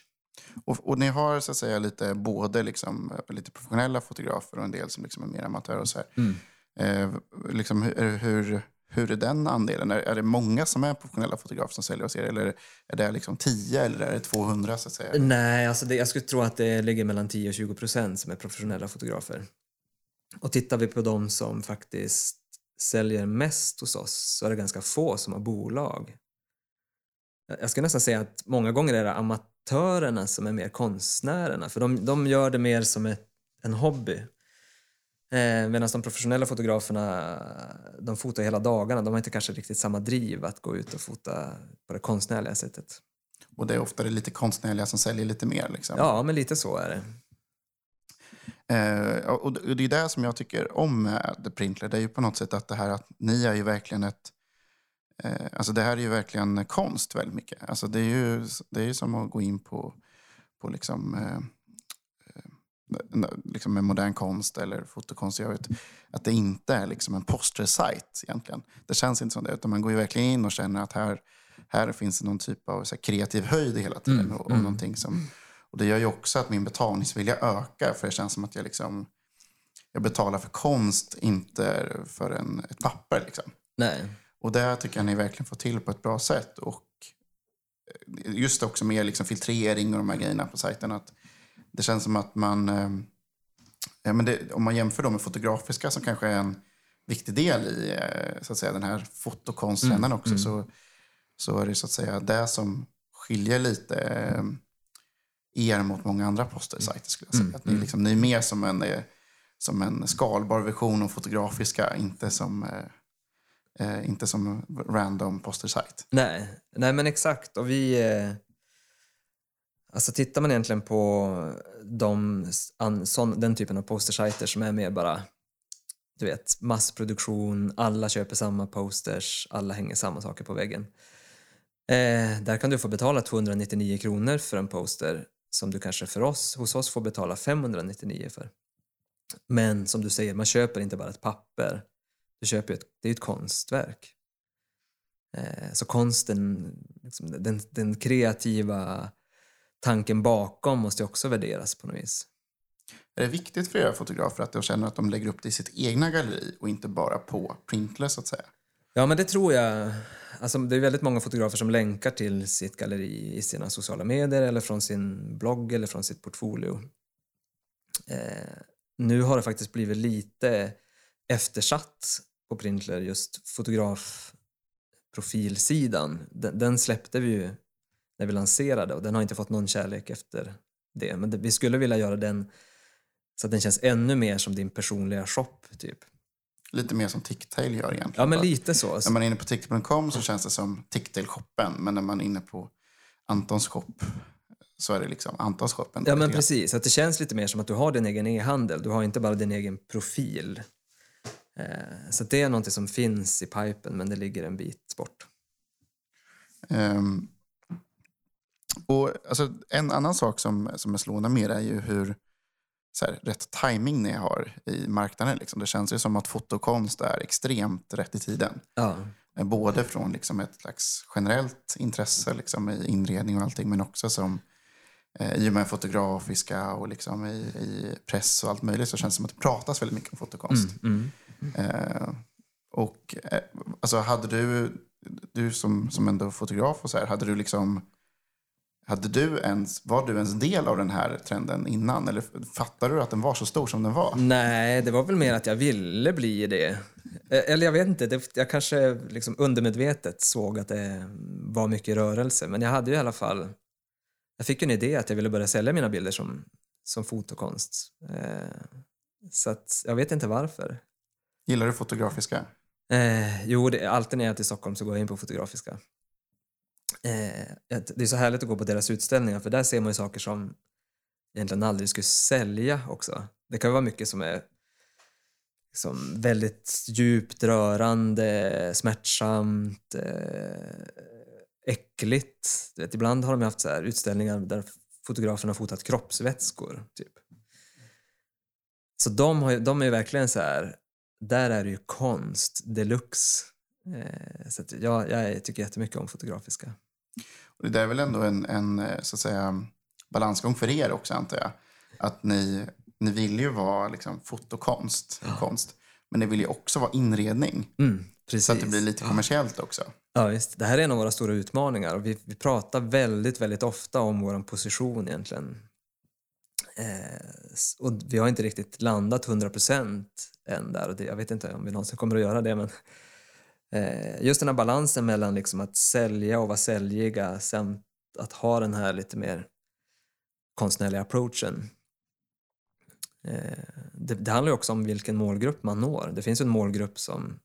Och, och ni har så att säga lite både liksom, lite professionella fotografer och en del som liksom är mer amatörer och så här. Mm. Eh, liksom, hur, hur, hur är den andelen? Är, är det många som är professionella fotografer som säljer hos er? Eller är det liksom 10 eller är det 200 så att säga? Nej, alltså det, jag skulle tro att det ligger mellan 10 och 20 procent som är professionella fotografer. Och tittar vi på de som faktiskt säljer mest hos oss så är det ganska få som har bolag. Jag skulle nästan säga att många gånger är det amatörerna som är mer konstnärerna för de, de gör det mer som ett, en hobby. Eh, Medan de professionella fotograferna, de fotar hela dagarna. De har inte kanske riktigt samma driv att gå ut och fota på det konstnärliga sättet. Och det är ofta det lite konstnärliga som säljer lite mer. Liksom. Ja, men lite så är det. Eh, och det är det som jag tycker om med The Printler. Det är ju på något sätt att det här att ni är ju verkligen ett... Eh, alltså det här är ju verkligen konst väldigt mycket. Alltså det är ju, det är ju som att gå in på, på liksom, eh, liksom med modern konst eller fotokonst. Vet, att det inte är liksom en postersajt egentligen. Det känns inte som det. Utan man går ju verkligen in och känner att här, här finns någon typ av så här, kreativ höjd hela tiden. Mm, Och, och mm. som, och det gör ju också att min betalningsvilja ökar. För det känns som att jag liksom... Jag betalar för konst, inte för en, ett papper. Liksom. Nej. Och det tycker jag ni verkligen får till på ett bra sätt. Och eh, just också med liksom filtrering och de här grejerna på sajten. Att det känns som att man... eh, Ja, men det, om man jämför då med fotografiska som kanske är en viktig del i eh, så att säga, den här fotokonsttrenden Mm, också. mm. Så, så är det så att säga det som skiljer lite eh, er mot många andra postersajter. Skulle jag säga. Mm, Att ni, mm. liksom, ni är mer som en, som en skalbar version av fotografiska, inte som, eh, eh, inte som random postersajt. Nej, nej men exakt. Och vi... Eh, alltså tittar man egentligen på de, an, sån, den typen av postersajter som är mer bara du vet, massproduktion, alla köper samma posters, alla hänger samma saker på väggen. Eh, där kan du få betala 299 kronor för en poster som du kanske för oss, hos oss får betala 599 för. Men som du säger, man köper inte bara ett papper, du köper ett, det är ett konstverk. Eh, Så konsten, liksom, den, den kreativa tanken bakom måste också värderas på något vis. Är det viktigt för era fotografer att de känner att de lägger upp det i sitt egna galleri och inte bara på Printlr så att säga? Ja, men det tror jag. Alltså, det är väldigt många fotografer som länkar till sitt galleri i sina sociala medier eller från sin blogg eller från sitt portfolio. Eh, nu har det faktiskt blivit lite eftersatt på Printler, just fotografprofilsidan. Den, den släppte vi ju när vi lanserade och den har inte fått någon kärlek efter det. Men det, vi skulle vilja göra den så att den känns ännu mer som din personliga shop, typ. Lite mer som Ticktail gör egentligen. Ja, men lite så. När man är inne på ticktail.com så känns det som Ticktail-shoppen. Men när man är inne på Antons shop så är det liksom Antons shop. Ja, men precis. Att det känns lite mer som att du har din egen e-handel. Du har inte bara din egen profil. Eh, så det är någonting som finns i pipen, men det ligger en bit bort. Ehm, och alltså, en annan sak som, som är slående med det är ju hur så här, rätt timing ni har i marknaden. Liksom. Det känns ju som att fotokonst är extremt rätt i tiden. Ja, Eh, Både från liksom ett slags generellt intresse liksom, i inredning och allting men också som eh, i och med fotografiska och liksom i, i press och allt möjligt så känns det som att det pratas väldigt mycket om fotokonst. mm. Eh, och eh, alltså hade du, du som, som ändå fotograf och så här, hade du liksom hade du ens, var du ens del av den här trenden innan? Eller fattade du att den var så stor som den var? Nej, det var väl mer att jag ville bli det. Eh, Eller jag vet inte, det, jag kanske liksom undermedvetet såg att det var mycket rörelse. Men jag hade ju i alla fall... Jag fick en idé att jag ville börja sälja mina bilder som, som fotokonst. Eh, så att jag vet inte varför. Gillar du fotografiska? Eh, jo, det, alltid när jag är till Stockholm så går jag in på Fotografiska. Eh, det är så härligt att gå på deras utställningar för där ser man ju saker som egentligen aldrig skulle sälja också. Det kan vara mycket som är liksom väldigt djupt rörande, smärtsamt, eh, äckligt. Vet, ibland har de haft så här utställningar där fotograferna har fotat kroppsvätskor. Typ. Så de, har, de är ju verkligen så här, där är det ju konst deluxe. Eh, så jag, jag tycker jättemycket om fotografiska. Och det där är väl ändå en, en eh, så att säga, balansgång för er också antar jag. Att ni, ni vill ju vara liksom, fotokonst, konst, men ni vill ju också vara inredning. Mm. Så att det blir lite kommersiellt också. Ja, visst. Det här är en av våra stora utmaningar vi, vi pratar väldigt, väldigt ofta om vår position egentligen. Eh, och vi har inte riktigt landat 100% än där och det, jag vet inte om vi någonsin kommer att göra det men Eh, just den här balansen mellan liksom att sälja och vara säljiga samt att ha den här lite mer konstnärliga approachen. Det det, det handlar ju också om vilken målgrupp man når. Det finns ju en målgrupp som,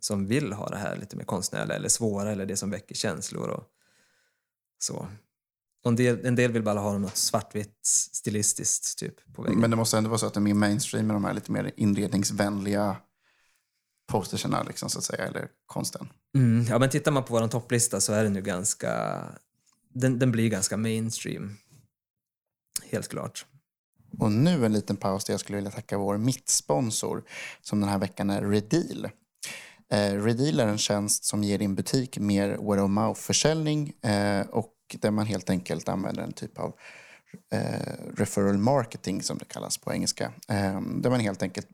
som vill ha det här lite mer konstnärliga eller svåra eller det som väcker känslor och så. Och en, del, en del vill bara ha något svartvitt stilistiskt typ på väggen. Men det måste ändå vara så att det är mer mainstream med de här lite mer inredningsvänliga posterserna liksom, så att säga, eller konsten. Mm, ja, men tittar man på vår topplista så är den ju ganska... Den, den blir ganska mainstream. Helt klart. Och nu en liten paus där jag skulle vilja tacka vår mittsponsor som den här veckan är Redeal. Eh, Redeal är en tjänst som ger din butik mer word of mouth-försäljning eh, och där man helt enkelt använder en typ av eh, referral marketing som det kallas på engelska. Eh, där man helt enkelt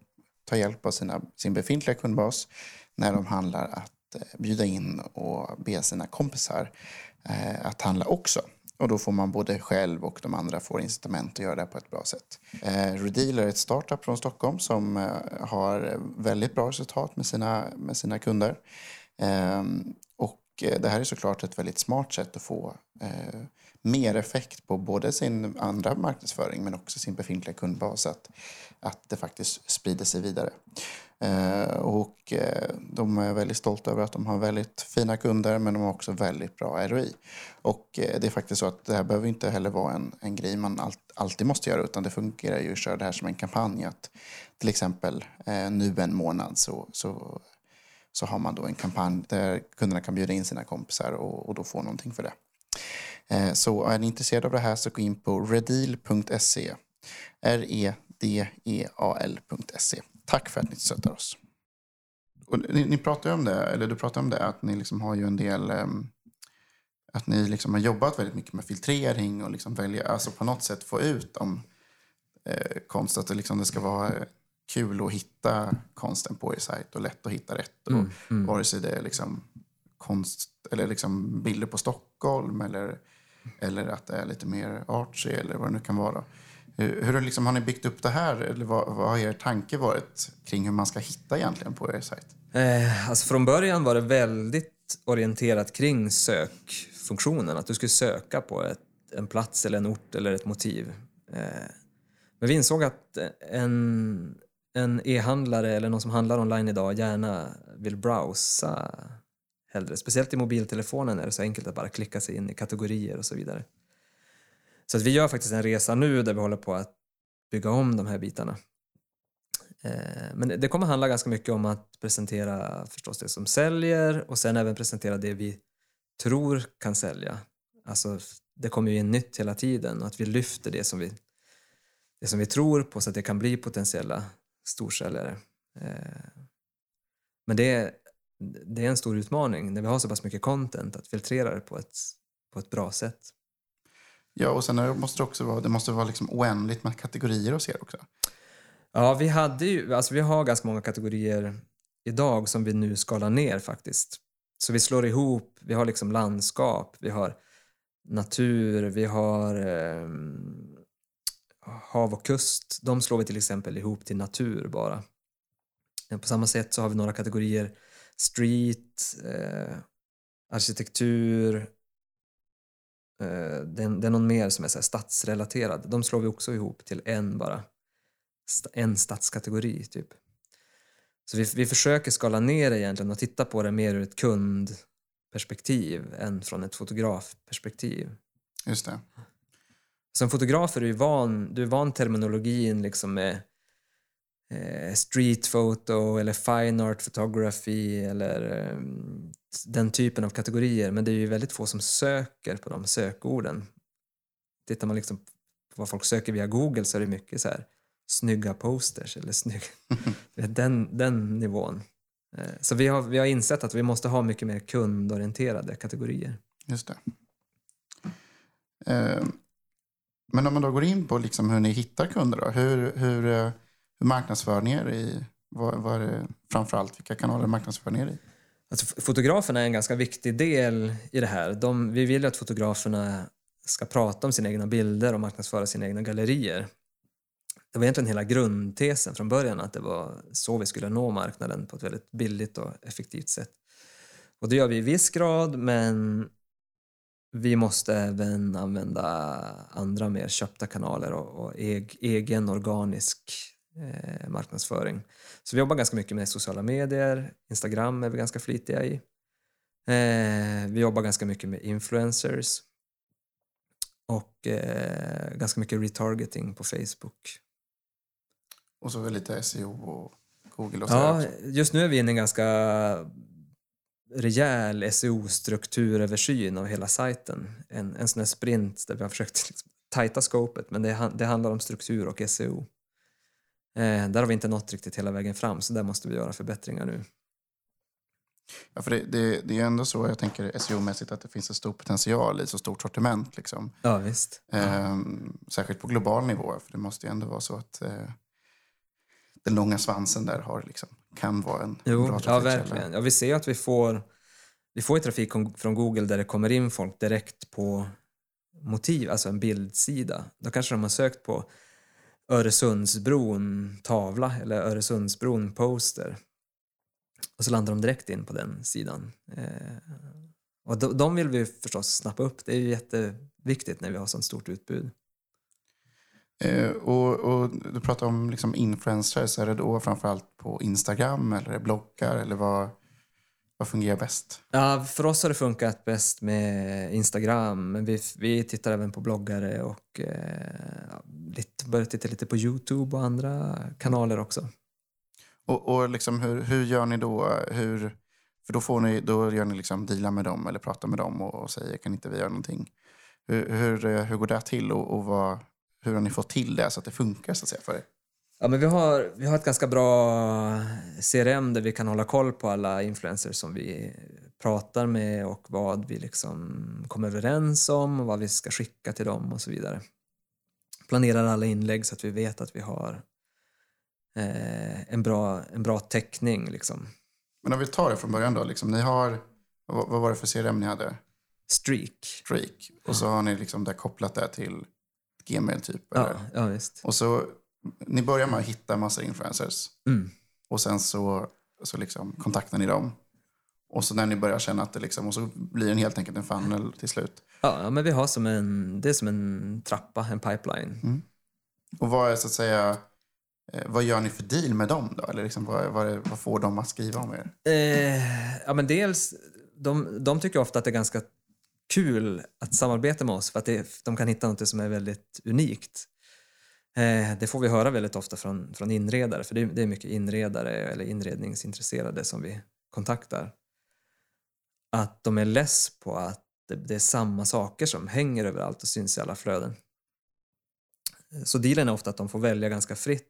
ta hjälp av sina, sin befintliga kundbas när de handlar att eh, bjuda in och be sina kompisar eh, att handla också. Och då får man både själv och de andra får incitament att göra det på ett bra sätt. Eh, Redeal är ett startup från Stockholm som eh, har väldigt bra resultat med sina, med sina kunder. Ehm, Eh, det här är såklart ett väldigt smart sätt att få eh, mer effekt på både sin andra marknadsföring men också sin befintliga kundbas. Att, att det faktiskt sprider sig vidare. Eh, och eh, de är väldigt stolta över att de har väldigt fina kunder men de har också väldigt bra ROI. Och eh, det är faktiskt så att det här behöver inte heller vara en, en grej man all, alltid måste göra utan det fungerar ju att köra det här som en kampanj. Att till exempel eh, nu en månad så, så, så har man då en kampanj där kunderna kan bjuda in sina kompisar och, och då få någonting för det. Eh, så är ni intresserade av det här så gå in på redeal.se. R-E-D-E-A-L.se. Tack för att ni stöttar oss. Och ni, ni pratar om det, eller du pratar om det, att ni liksom har ju en del um, att ni liksom har jobbat väldigt mycket med filtrering och liksom välja, alltså på något sätt få ut om eh, konst. Att det, liksom, det ska vara kul att hitta konsten på er sajt och lätt att hitta rätt. Och, mm, mm. Vare sig det är liksom konst eller liksom bilder på Stockholm eller, eller att det är lite mer artsy eller vad det nu kan vara. Hur, hur liksom, har ni byggt upp det här? Eller vad, vad har er tanke varit kring hur man ska hitta egentligen på er sajt? Eh, alltså från början var det väldigt orienterat kring sökfunktionen. Att du skulle söka på ett, en plats eller en ort eller ett motiv. Eh, men vi insåg att en, en e-handlare eller någon som handlar online idag gärna vill browsa hellre. Speciellt i mobiltelefonen är det så enkelt att bara klicka sig in i kategorier och så vidare. Så att vi gör faktiskt en resa nu där vi håller på att bygga om de här bitarna. Eh, men det kommer handla ganska mycket om att presentera förstås det som säljer och sen även presentera det vi tror kan sälja. Alltså, det kommer ju in nytt hela tiden och att vi lyfter det som vi, det som vi tror på så att det kan bli potentiella storsäljare. Eh, men det är, det är en stor utmaning när vi har så pass mycket content att filtrera det på ett, på ett bra sätt. Ja, och sen måste det också vara, det måste vara liksom oändligt med kategorier hos er också. Ja, vi, hade ju, alltså vi har ganska många kategorier idag som vi nu skalar ner faktiskt. Så vi slår ihop, vi har liksom landskap, vi har natur, vi har eh, hav och kust. De slår vi till exempel ihop till natur bara. Eh, på samma sätt så har vi några kategorier street, eh, arkitektur, eh, det, är, det är någon mer som är så stadsrelaterad. De slår vi också ihop till en bara. En stadskategori typ. Så vi, vi försöker skala ner det egentligen och titta på det mer ur ett kundperspektiv än från ett fotografperspektiv. Just det. Som fotograf är du van, du är van terminologin liksom med eh, street photo eller fine art photography eller eh, den typen av kategorier. Men det är ju väldigt få som söker på de sökorden. Tittar man liksom på vad folk söker via Google så är det mycket så här snygga posters eller snygg, [laughs] den, den nivån. Eh, så vi har, vi har insett att vi måste ha mycket mer kundorienterade kategorier. Just det. Men om man då går in på liksom hur ni hittar kunder, då, hur, hur, eh, hur marknadsför ni er i? Vad, vad är det, framförallt, vilka kanaler marknadsför ni er i? Alltså, fotograferna är en ganska viktig del i det här. De, vi vill att fotograferna ska prata om sina egna bilder och marknadsföra sina egna gallerier. Det var egentligen hela grundtesen från början att det var så vi skulle nå marknaden på ett väldigt billigt och effektivt sätt. Och det gör vi i viss grad men vi måste även använda andra mer köpta kanaler och, och egen organisk eh, marknadsföring. Så vi jobbar ganska mycket med sociala medier, Instagram är vi ganska flitiga i. Eh, vi jobbar ganska mycket med influencers och eh, ganska mycket retargeting på Facebook. Och så väl lite SEO och Google och så Ja, just nu är vi inne i en ganska rejäl SEO-strukturöversyn av hela sajten. En, en sån här sprint där vi har försökt [laughs] liksom tajta scopet, men det, det handlar om struktur och SEO. Eh, där har vi inte nått riktigt hela vägen fram, så där måste vi göra förbättringar nu. Ja, för det, det, det är ju ändå så, jag tänker SEO-mässigt, att det finns en stor potential i så stort sortiment. Liksom. Ja, visst. Ehm, särskilt på global nivå, för det måste ju ändå vara så att eh, den långa svansen där har, liksom, kan vara en Jo, bra ja, trafikkälla. verkligen. Ja, vi ser att vi får, vi får trafik från Google där det kommer in folk direkt på motiv, alltså en bildsida. Då kanske de har sökt på Öresundsbron tavla eller Öresundsbron poster. Och så landar de direkt in på den sidan. Eh, och de, de vill vi förstås snappa upp. Det är ju jätteviktigt när vi har sånt stort utbud. Eh, och, och du pratar om liksom influencers, är det då framförallt på Instagram eller bloggar eller vad, vad fungerar bäst? Ja, för oss har det funkat bäst med Instagram, men vi, vi tittar även på bloggare och eh, lite, börjar titta lite på Youtube och andra kanaler också. Och, och liksom hur, hur gör ni då? Hur, för då, får ni, då gör ni liksom dealar med dem eller pratar med dem och, och säger kan inte vi göra någonting? Hur, hur, eh, hur går det till och, och vad, hur har ni fått till det så att det funkar så att säga för er? Ja, men vi, har, vi har ett ganska bra CRM där vi kan hålla koll på alla influencers som vi pratar med och vad vi liksom kommer överens om och vad vi ska skicka till dem och så vidare. Planerar alla inlägg så att vi vet att vi har eh, en, bra, en bra täckning. Liksom. Men om vi tar det från början då. Liksom, ni har, vad, vad var det för CRM ni hade? Streak. Streak. Och så har ni liksom där kopplat det till Gmail typ. Ja, ja visst. Och så, ni börjar med att hitta massa influencers. Mm. Och sen så, så liksom kontaktar ni dem. Och så när ni börjar känna att det liksom, och så blir det helt enkelt en funnel till slut. Ja, men vi har som en, det är som en trappa, en pipeline. Och vad är så att säga, eh, vad gör ni för deal med dem då? Eller liksom, vad, vad, vad får de att skriva om er? Eh, ja, men dels, de, de tycker ofta att det är ganska kul att samarbeta med oss för att det, de kan hitta något som är väldigt unikt. Eh, det får vi höra väldigt ofta från, från inredare, för det, är- det är mycket inredare eller inredningsintresserade som vi kontaktar. Att de är less på att det, det är samma saker som hänger överallt och syns i alla flöden. Så dealen är ofta att de får välja ganska fritt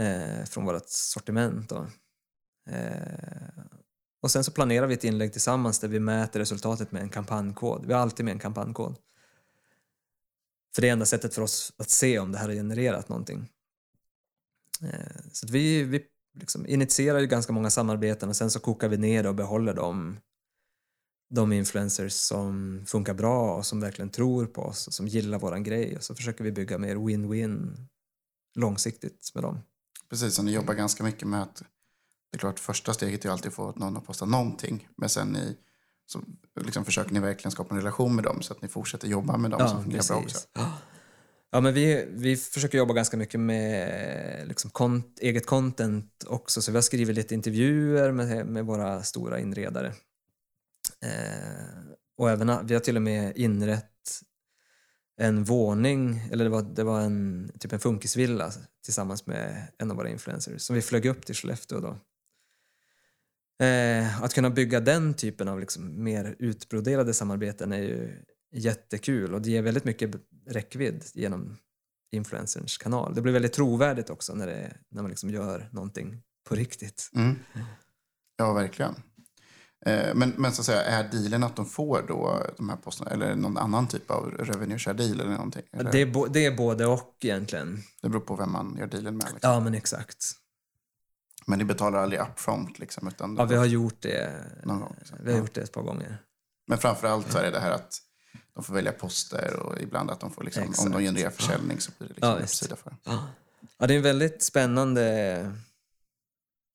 eh, från vårt sortiment. Då. Eh, och sen så planerar vi ett inlägg tillsammans där vi mäter resultatet med en kampanjkod. Vi har alltid med en kampanjkod. För det är enda sättet för oss att se om det här har genererat någonting. Eh, så att vi, vi liksom initierar ju ganska många samarbeten och sen så kokar vi ner det och behåller dem de influencers som funkar bra och som verkligen tror på oss och som gillar våran grej och så försöker vi bygga mer win-win långsiktigt med dem. Precis, och ni jobbar ganska mycket med att det är klart första steget är alltid att få någon att posta någonting. Men sen ni, så liksom försöker ni verkligen skapa en relation med dem så att ni fortsätter jobba med dem som fungerar bra också. Ja. Ja, men vi, vi försöker jobba ganska mycket med liksom kont, eget content också, så vi har skrivit lite intervjuer med, med våra stora inredare. Eh, och även, vi har till och med inrett en våning, eller det var, det var en, typ en funkisvilla tillsammans med en av våra influencers som vi flög upp till Skellefteå då. Eh, att kunna bygga den typen av liksom mer utbroderade samarbeten är ju jättekul och det ger väldigt mycket räckvidd genom influencerns kanal. Det blir väldigt trovärdigt också när, det, när man liksom gör någonting på riktigt. Mm. Ja, verkligen. Eh, Men, men så att säga, är dealen att de får då de här posterna eller någon annan typ av revenue share deal eller någonting? Eller? Det är, det är både och egentligen. Det beror på vem man gör dealen med. Liksom. Ja, men exakt. Men ni betalar aldrig upfront liksom? Utan Ja, vi har gjort det, Någon gång, liksom. vi har Ja. gjort det ett par gånger. Men framför allt så är det det här att de får välja poster och ibland att de får, liksom, om de genererar försäljning så blir det liksom Ja, en uppsida för. Ja, det är en väldigt spännande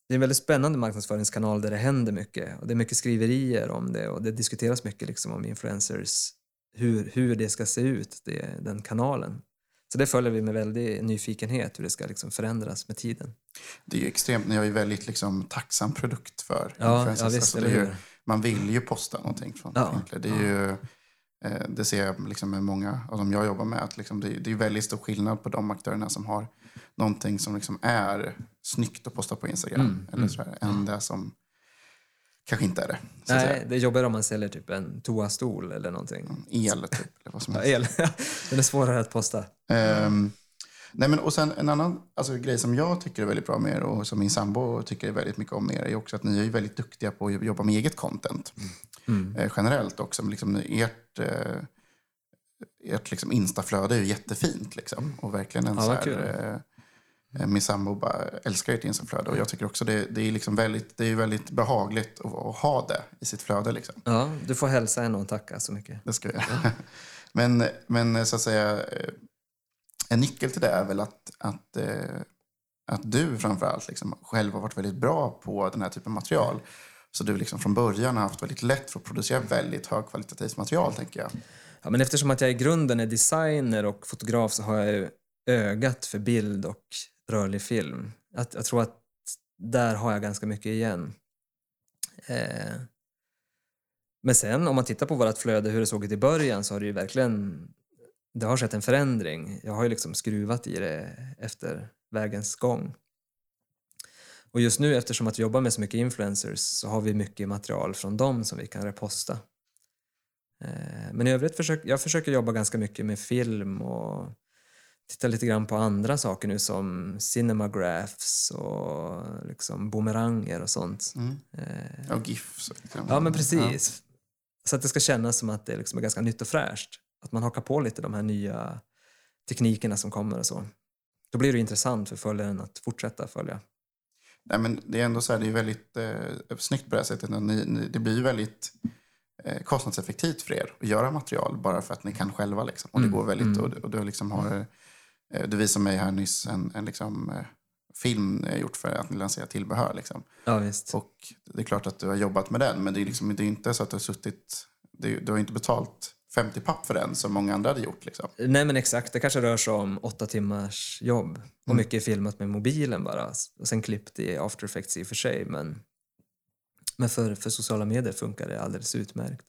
det är en väldigt spännande marknadsföringskanal där det händer mycket. Och det är mycket skriverier om det och det diskuteras mycket liksom om influencers, hur, hur det ska se ut, det, den kanalen. Så det följer vi med väldig nyfikenhet hur det ska liksom förändras med tiden. Det är ju extremt, ni har ju väldigt liksom, tacksam produkt för Ja, influencers. ja visst, Alltså, det är ju, man vill ju posta någonting från Ja, Flinkr. Det, är ju, eh, det ser jag liksom med många av dem jag jobbar med. Att liksom det, det är väldigt stor skillnad på de aktörerna som har någonting som liksom är snyggt att posta på Instagram. Mm, eller sådär, än det som kanske inte är det. Så Nej, det är jobbigare om man säljer typ en toastol eller någonting. El, typ. Eller vad som Ja, helst. el. [laughs] Den är svårare att posta. Ehm, nej men, och sen en annan alltså, grej som jag tycker är väldigt bra med er och som min sambo tycker är väldigt mycket om er är också att ni är väldigt duktiga på att jobba med eget content. Mm. Eh, generellt också. Liksom, ert eh, ert liksom instaflöde är ju jättefint. Liksom. Och verkligen en Ja, så här, eh, eh, min sambo bara älskar ert instaflöde. Och jag tycker också det, det är liksom väldigt, det är väldigt behagligt att, att ha det i sitt flöde. Liksom. Ja, du får hälsa henne och tacka så mycket. Det ska jag göra. [laughs] men, men så att säga, eh, en nyckel till det är väl att, att, eh, att du framförallt liksom själv har varit väldigt bra på den här typen av material. Så du liksom från början har haft väldigt lätt för att producera väldigt högkvalitativt material, tänker jag. Ja, men eftersom att jag i grunden är designer och fotograf så har jag ju ögat för bild och rörlig film. Att, jag tror att där har jag ganska mycket igen. Eh, men sen om man tittar på vårt flöde, hur det såg ut i början, så har det ju verkligen det har skett en förändring. Jag har ju liksom skruvat i det efter vägens gång. Och just nu eftersom att vi jobbar med så mycket influencers så har vi mycket material från dem som vi kan reposta. Eh, Men i övrigt försöker jag försöker jobba ganska mycket med film och titta lite grann på andra saker nu som cinemagraphs och liksom boomeranger och sånt. Mm. Eh, Och GIFs. Ja, men precis. Så att det ska kännas som att det liksom är ganska nytt och fräscht. Att man hakar på lite de här nya teknikerna som kommer och så. Då blir det intressant för följaren att fortsätta följa. Nej, men det är ändå så här, det är väldigt eh, snyggt på det här sättet. Ni, ni, det blir väldigt eh, kostnadseffektivt för er att göra material bara för att ni kan själva. Liksom. Och det Mm, går väldigt, mm. och, och du, liksom har, eh, du visade mig här nyss en, en liksom, eh, film gjort för att ni lanserar tillbehör. Liksom. Ja, visst. Och det är klart att du har jobbat med den, men det är, liksom, det är inte så att du har suttit... Det, du har inte betalt 50 papp för den som många andra hade gjort. Liksom. Nej men exakt, det kanske rör sig om åtta timmars jobb. Och Mm. mycket filmat med mobilen bara. Och sen klippt i after effects i och för sig. Men, men för, för sociala medier funkar det alldeles utmärkt.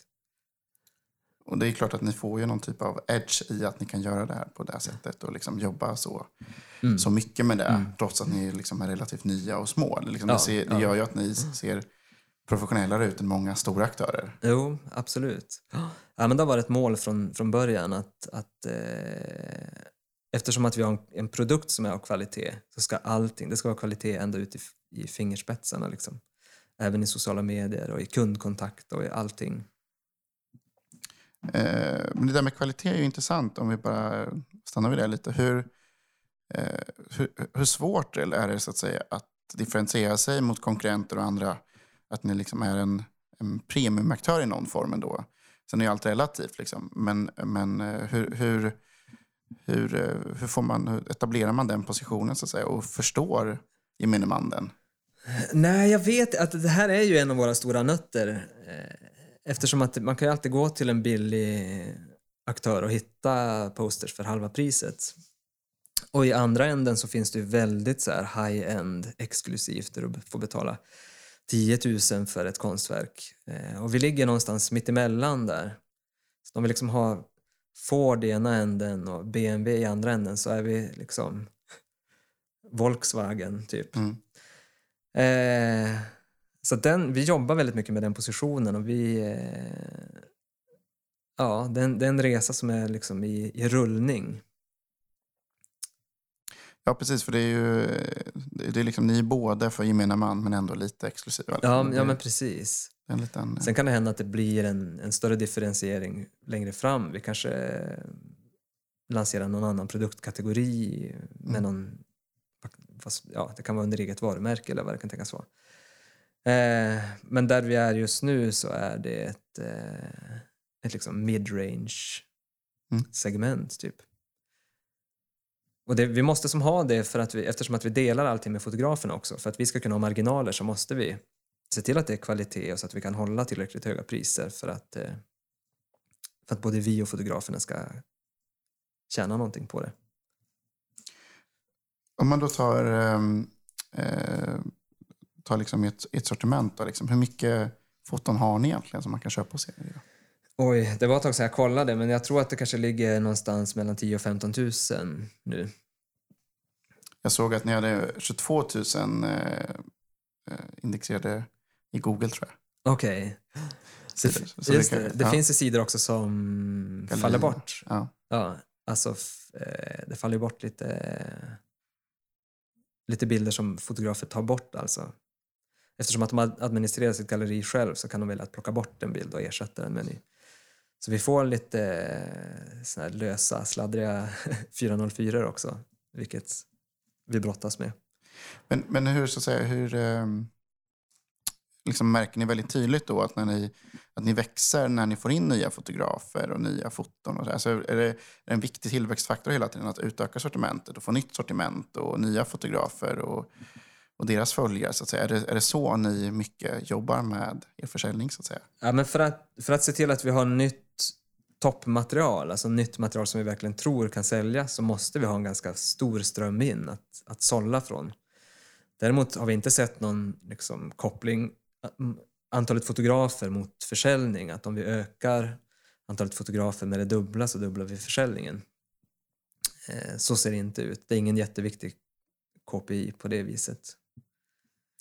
Och det är klart att ni får ju någon typ av edge i att ni kan göra det här på det här sättet och liksom jobba så, Mm. så mycket med det, trots att ni liksom är relativt nya och små. Liksom, Ja, det, ser, det gör ju att ni ser professionellare ut än många stora aktörer. Jo, absolut. Ja, men det har varit ett mål från, från början att, att eh, eftersom att vi har en, en produkt som är av kvalitet så ska allting, det ska vara kvalitet ända ut i, i fingerspetsarna liksom. Även i sociala medier och i kundkontakt och i allting. Eh, men det där med kvalitet är ju intressant om vi bara stannar vid det lite. Hur, eh, hur, hur svårt är det så att säga att differentiera sig mot konkurrenter och andra? Att ni liksom är en, en premiumaktör i någon form ändå. Sen är ju allt relativt liksom. Men, men eh, hur, hur, hur, eh, hur, får man, hur etablerar man den positionen så att säga och förstår gemene man den? Nej, jag vet att det här är ju en av våra stora nötter. Eh, eftersom att man kan ju alltid gå till en billig aktör och hitta posters för halva priset. Och i andra änden så finns det ju väldigt så här high-end exklusivt där du får betala 10 000 för ett konstverk. Eh, Och vi ligger någonstans mitt emellan där. Så om vi liksom har Ford i ena änden och BMW i andra änden så är vi liksom [laughs] Volkswagen typ. Mm. Eh, så den, vi jobbar väldigt mycket med den positionen och vi... Eh, ja, det är, en, det är en resa som är liksom i, i rullning. Ja, precis. För det är ju det är liksom, ni är båda för gemene man men ändå lite exklusiva. Ja, Det- ja men precis. en liten, Sen kan det hända att det blir en, en större differentiering längre fram. Vi kanske eh, lanserar någon annan produktkategori med någon... Fast, ja, det kan vara under eget varumärke eller vad det kan tänkas vara. Eh, men där vi är just nu så är det ett, eh, ett liksom mid-range Mm. segment typ. Och det, vi måste som ha det för att vi, eftersom att vi delar allting med fotograferna också. För att vi ska kunna ha marginaler så måste vi se till att det är kvalitet och så att vi kan hålla tillräckligt höga priser för att, eh, för att både vi och fotograferna ska tjäna någonting på det. Om man då tar, ehm, eh, tar liksom ett, ett sortiment, då, liksom, hur mycket foton har ni egentligen som man kan köpa hos er? Oj, det var ett tag sedan jag kollade, men jag tror att det kanske ligger någonstans mellan 10 000 och 15 000 nu. Jag såg att ni hade 22 000 eh, eh, indexerade i Google tror jag. Okej. Så det- så det det, kan- det ja. finns ju sidor också som Galleri. faller bort. Ja. Ja, alltså eh, det faller bort lite, lite bilder som fotografer tar bort alltså. Eftersom att de ad- administrerar sitt galleri själv så kan de välja att plocka bort en bild och ersätta den med en ny. Så vi får lite eh, såna lösa, sladdriga [laughs] 404 också, vilket vi brottas med. Men, men hur, så att säga, hur ehm, liksom märker ni väldigt tydligt då att, när ni, att ni växer när ni får in nya fotografer och nya foton? Och så här? Så är, det, är det en viktig tillväxtfaktor hela tiden att utöka sortimentet och få nytt sortiment och nya fotografer och, och deras följare? Så att säga. Är, det, är det så ni mycket jobbar med er försäljning? Så att säga? Ja, men för, att, för att se till att vi har nytt toppmaterial, alltså nytt material som vi verkligen tror kan säljas, så måste vi ha en ganska stor ström in att, att sålla från. Däremot har vi inte sett någon liksom, koppling, mm, antalet fotografer mot försäljning, att om vi ökar antalet fotografer med det dubbla så dubblar vi försäljningen. Eh, så ser det inte ut. Det är ingen jätteviktig KPI på det viset.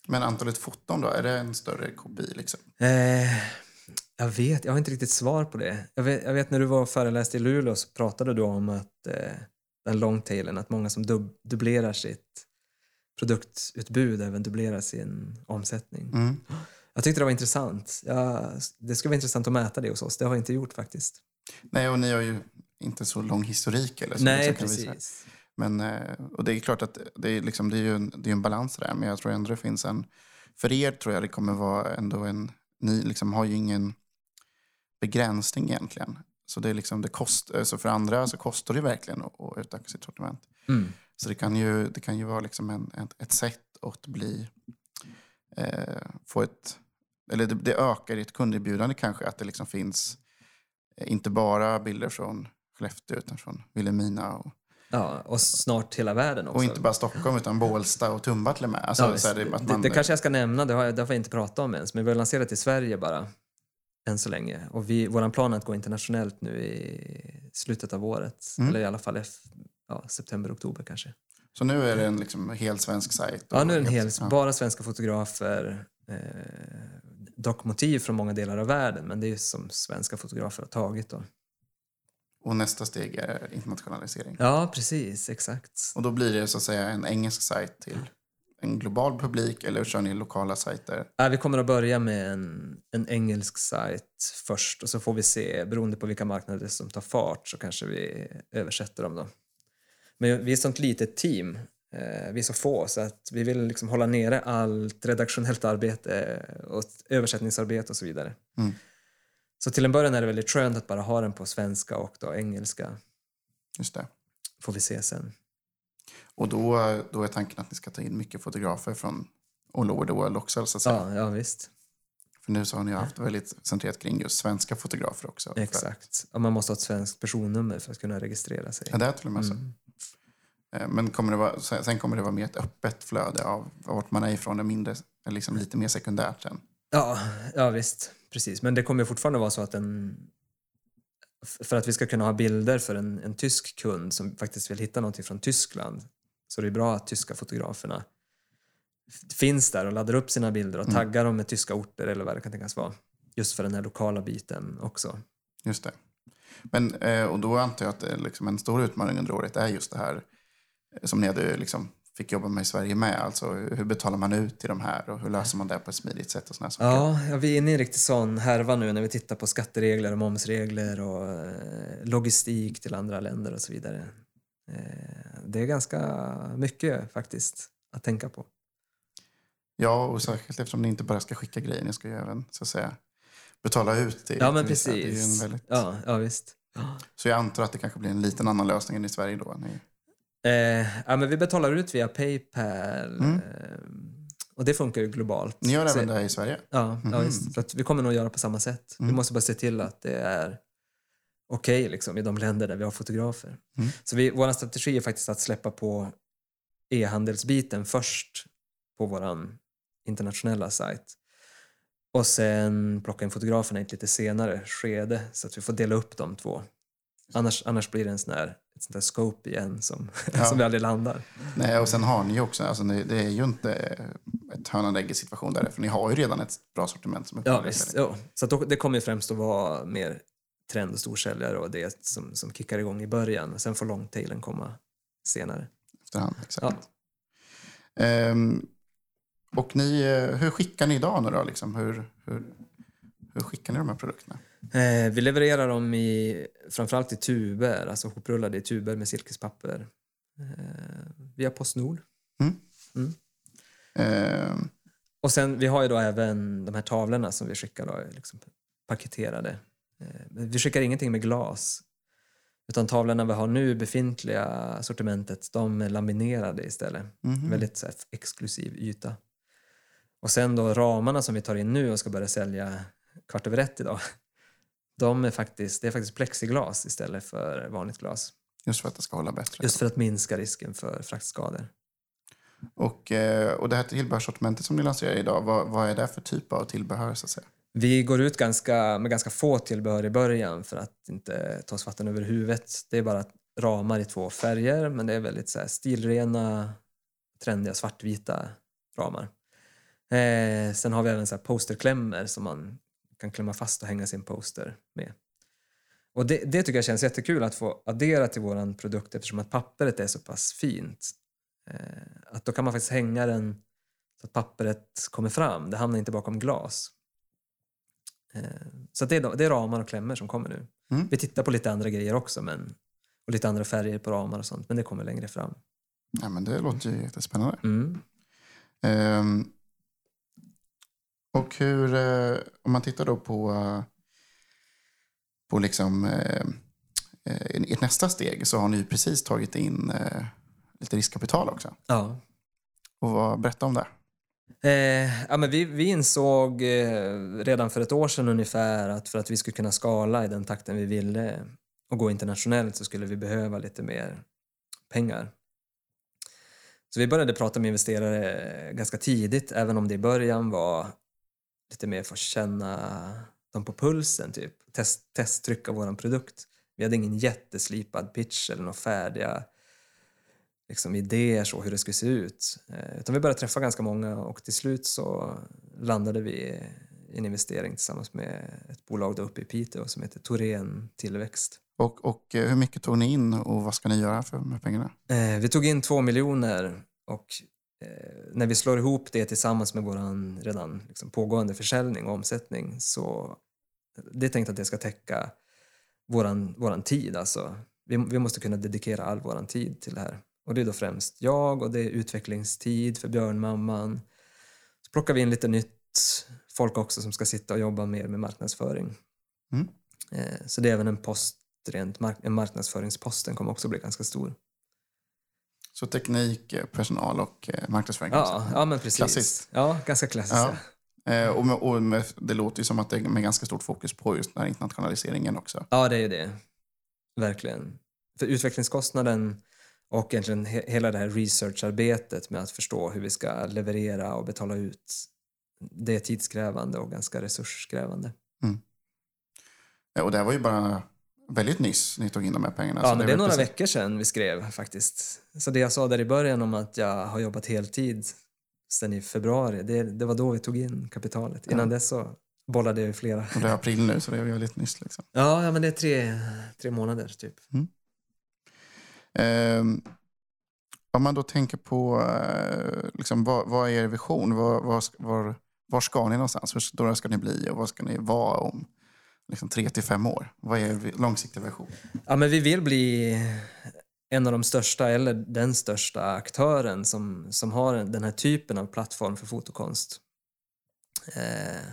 Men antalet foton då, är det en större KPI? Liksom? Eh, jag vet, jag har inte riktigt svar på det. Jag vet, jag vet när du var och föreläste i Luleå så pratade du om att eh, den longtailen, att många som dub, dubblerar sitt produktutbud även dubblerar sin omsättning. Mm. Jag tyckte det var intressant. Ja, det skulle vara intressant att mäta det hos oss. Det har jag inte gjort faktiskt. Nej, och ni har ju inte så lång historik. Eller så, Nej, precis. Men, eh, och det är klart att det är, liksom, det är ju en, det är en balans där. Men jag tror ändå det finns en... För er tror jag det kommer vara ändå en... Ni liksom har ju ingen begränsning egentligen. Så det är liksom, det kost, alltså för andra så kostar det verkligen att, att utöka sitt sortiment. Mm. Så det kan ju, det kan ju vara liksom en, ett, ett sätt att bli... Eh, få ett... Eller det, det ökar ditt kunderbjudande kanske att det liksom finns eh, inte bara bilder från Skellefteå utan från Vilhelmina och Ja, och snart hela världen också. och inte bara Stockholm utan Bålsta och Tumba till och med. Alltså, Ja, så här, det, att det, man, det kanske jag ska nämna, det har jag, det har jag inte pratat om ens, men vi har lanserat i Sverige bara än så länge. Och vi, våran plan är att gå internationellt nu i slutet av året, Mm. eller i alla fall ja, september, oktober kanske. Så nu är det en liksom hel svensk sajt? Ja, nu är det en hel, ja. bara svenska fotografer, eh, dock motiv från många delar av världen, men det är ju som svenska fotografer har tagit då. Och nästa steg är internationalisering. Ja, precis, exakt. Och då blir det så att säga en engelsk sajt till en global publik eller kör ni lokala sajter? Ja, vi kommer att börja med en, en engelsk sajt först och så får vi se, beroende på vilka marknader som tar fart, så kanske vi översätter dem då. Men vi är ett sånt litet team, eh, vi är så få, så att vi vill liksom hålla nere allt redaktionellt arbete och översättningsarbete och så vidare. Mm. Så till en början är det väldigt skönt att bara ha den på svenska och då engelska. Just det. Får vi se sen. Och då, då är tanken att ni ska ta in mycket fotografer från all over the world också. Så att säga. Ja, ja visst. För nu så har ni haft väldigt centrerat kring just svenska fotografer också. Exakt. Och man måste ha ett svenskt personnummer för att kunna registrera sig. Ja, det är till och med så. Mm. Eh, Men kommer det vara, sen kommer det vara mer ett öppet flöde av vart man är ifrån, är mindre, liksom lite mer sekundärt sen. Ja, ja visst. Precis. Men det kommer fortfarande vara så att en... För att vi ska kunna ha bilder för en, en tysk kund som faktiskt vill hitta någonting från Tyskland så det är bra att tyska fotograferna finns där och laddar upp sina bilder och Mm. taggar dem med tyska orter eller vad det kan tänkas vara. Just för den här lokala biten också. Just det. Men, eh, och då antar jag att är liksom en stor utmaning under året är just det här eh, som ni hade liksom fick jobba med i Sverige med. Alltså hur betalar man ut till de här och hur löser man det på ett smidigt sätt och såna saker. Ja, ja, vi är inne i en riktig sån härva nu när vi tittar på skatteregler och momsregler och eh, logistik till andra länder och så vidare. Eh, det är ganska mycket faktiskt att tänka på. Ja, och särskilt eftersom ni inte bara ska skicka grejer, ni ska ju även så att säga betala ut till Ja, men vissa. Det är en precis. väldigt... Ja, ja visst. Så jag antar att det kanske blir en liten annan lösning än i Sverige då. Ni... Eh, ja, men vi betalar ut via Paypal Mm. eh, och det funkar ju globalt. Ni gör Så- även det här i Sverige? Ja, ja Mhm. visst. Så vi kommer nog göra på samma sätt. Vi Mm. måste bara se till att det är okej liksom, i de länder där vi har fotografer. Mm. Så vi, vår strategi är faktiskt att släppa på e-handelsbiten först på vår internationella sajt. Och sen plocka in fotograferna i ett lite senare skede så att vi får dela upp de två. Annars, annars blir det en sån här, ett sånt där scope igen som, [laughs] Ja. som vi aldrig landar. Nej, och sen har ni ju också, alltså, det, är ju inte ett hönan ägget situation där, för ni har ju redan ett bra sortiment som Ja, visst. Ja. Så då, det kommer ju främst att vara mer trend och storsäljare och det som, som kickar igång i början. Sen får longtailen komma senare. efterhand. Exakt. Ehm, och ni, eh, hur skickar ni idag nu då? Liksom? Hur, hur, hur skickar ni de här produkterna? Eh, vi levererar dem i, framförallt i tuber, alltså hoprullade i tuber med silkespapper. Eh, via Postnord. Ehm, Och sen, vi har ju då även de här tavlorna som vi skickar då, liksom paketerade. Eh, vi skickar ingenting med glas. Utan tavlorna vi har nu, befintliga sortimentet, de är laminerade istället. mhm. Väldigt så här, exklusiv yta. Och sen då ramarna som vi tar in nu och ska börja sälja kvart över ett idag. [laughs] De är faktiskt, det är faktiskt plexiglas istället för vanligt glas. Just för att det ska hålla bättre. Just för att minska risken för fraktskador. Och, eh, och det här tillbehörssortimentet som ni lanserar idag, vad, vad är det för typ av tillbehör? Så att säga? Vi går ut ganska, med ganska få tillbehör i början för att inte ta oss vatten över huvudet. Det är bara ramar i två färger men det är väldigt så här, stilrena, trendiga svartvita ramar. Eh, sen har vi även så här posterklämmor som man kan klämma fast och hänga sin poster med. Och det, det tycker jag känns jättekul att få addera till vår produkt eftersom att pappret är så pass fint. Eh, att då kan man faktiskt hänga den så att pappret kommer fram. Det hamnar inte bakom glas. Eh, Så det, är, det är ramar och klämmor som kommer nu. Mm. Vi tittar på lite andra grejer också men, och lite andra färger på ramar och sånt men det kommer längre fram. Ja, men det låter ju jättespännande. Mm. Ehm, och hur, eh, om man tittar då på, på liksom, eh, eh, nästa steg så har ni ju precis tagit in lite riskkapital också. Ja. Och vad, berätta om det. Eh, ja, men vi, vi insåg eh, redan för ett år sedan ungefär att för att vi skulle kunna skala i den takten vi ville och gå internationellt så skulle vi behöva lite mer pengar. Så vi började prata med investerare ganska tidigt, även om det i början var lite mer för att känna dem på pulsen, typ. Test, testtrycka vår produkt. Vi hade ingen jätteslipad pitch eller några färdiga liksom, idéer så hur det skulle se ut. Eh, utan vi började träffa ganska många och till slut så landade vi i en investering tillsammans med ett bolag där uppe i Piteå som heter Torén Tillväxt. Och, och eh, hur mycket tog ni in och vad ska ni göra för här pengarna? Eh, vi tog in två miljoner och eh, när vi slår ihop det tillsammans med vår redan liksom, pågående försäljning och omsättning så det är tänkt att det ska täcka våran, våran tid. Alltså. Vi, vi måste kunna dedikera all våran tid till det här. Och det är då främst jag och det är utvecklingstid för björnmamman. Så plockar vi in lite nytt folk också som ska sitta och jobba mer med marknadsföring. Mm. Eh, så det är även en post, rent mark- en marknadsföringsposten kommer också bli ganska stor. Så teknik, eh, personal och eh, marknadsföring. Ja, också. ja men precis. Klassiskt. Ja, ganska klassiskt. Ja. Ja. Och, med, och med, det låter ju som att det är med ganska stort fokus på just den här internationaliseringen också. ja, det är ju det. Verkligen. För utvecklingskostnaden och egentligen he- hela det här researcharbetet med att förstå hur vi ska leverera och betala ut, det är tidskrävande och ganska resurskrävande. Eh, och det här var ju bara väldigt nyss ni tog in de här pengarna. Ja, men det är väl några precis- veckor sedan vi skrev faktiskt. Så det jag sa där i början om att jag har jobbat heltid sedan i februari, det, det var då vi tog in kapitalet. Innan dess så bollade jag ju flera. Och det är april nu, så det är väldigt nyss. Liksom. Ja, ja men det är tre, tre månader typ. Ehm, Ehm, om man då tänker på eh, liksom, vad, vad är er vision? Var, var, var, var ska ni någonstans? Hur stora ska ni bli och vad ska ni vara om liksom, tre till fem år? Vad är er långsiktiga vision? Ja, men vi vill bli en av de största, eller den största aktören som, som har den här typen av plattform för fotokonst. Eh,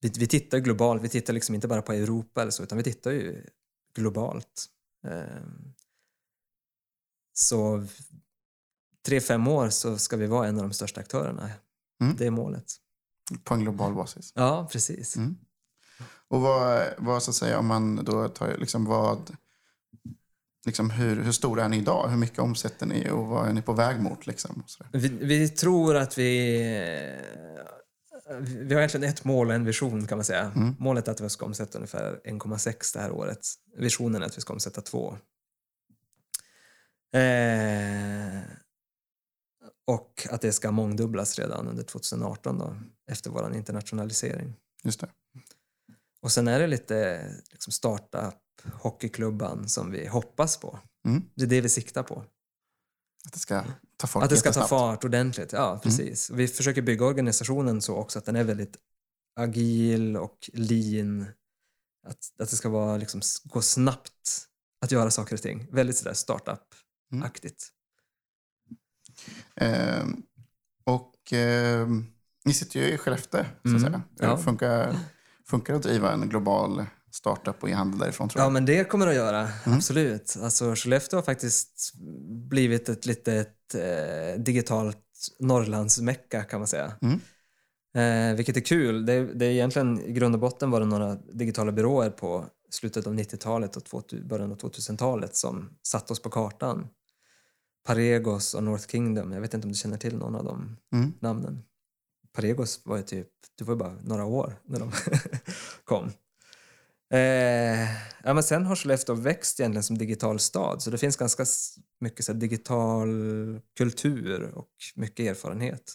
vi, vi tittar globalt, vi tittar liksom inte bara på Europa eller så, utan vi tittar ju globalt. Eh, så tre, fem år så ska vi vara en av de största aktörerna. Mm. Det är målet. På en global basis. Ja, precis. Mm. Och vad, vad så att säga, om man då tar liksom vad... liksom, hur, hur stora är ni idag? Hur mycket omsätter ni och vad är ni på väg mot? Liksom? Vi, vi tror att vi... Vi har egentligen ett mål och en vision kan man säga. Mm. Målet är att vi ska omsätta ungefär 1,6 det här året. Visionen är att vi ska omsätta 2. Eh, och att det ska mångdubblas redan under 2018 då, efter vår internationalisering. Just det. Och sen är det lite liksom startup, hockeyklubban som vi hoppas på. Mm. Det är det vi siktar på. Att det ska ta fart Att det ska ta fart ordentligt, ja precis. Och Vi försöker bygga organisationen så också att den är väldigt agil och lean. Att, att det ska vara, liksom, gå snabbt att göra saker och ting. Väldigt sådär startup-aktigt. Ehm, och ehm, ni sitter ju i Skellefteå, så att Mm, säga. ja. Det funkar, funkar det att driva en global startup och e-handel därifrån, tror Ja, jag? men det kommer det att göra. Mm. Absolut. Alltså, Skellefteå har faktiskt blivit ett litet eh, digitalt Norrlandsmecka kan man säga. Mm. Eh, vilket är kul. Det, är- det är egentligen i grund och botten var det några digitala byråer på slutet av 90-talet och 2000, början av 2000-talet som satte oss på kartan. Paregos och North Kingdom. Jag vet inte om du känner till någon av de Mm. namnen. Paregos var ju typ, det var ju bara några år när de [laughs] kom. Eh, ja, men sen har Skellefteå växt egentligen som digital stad så det finns ganska mycket så här, digital kultur och mycket erfarenhet.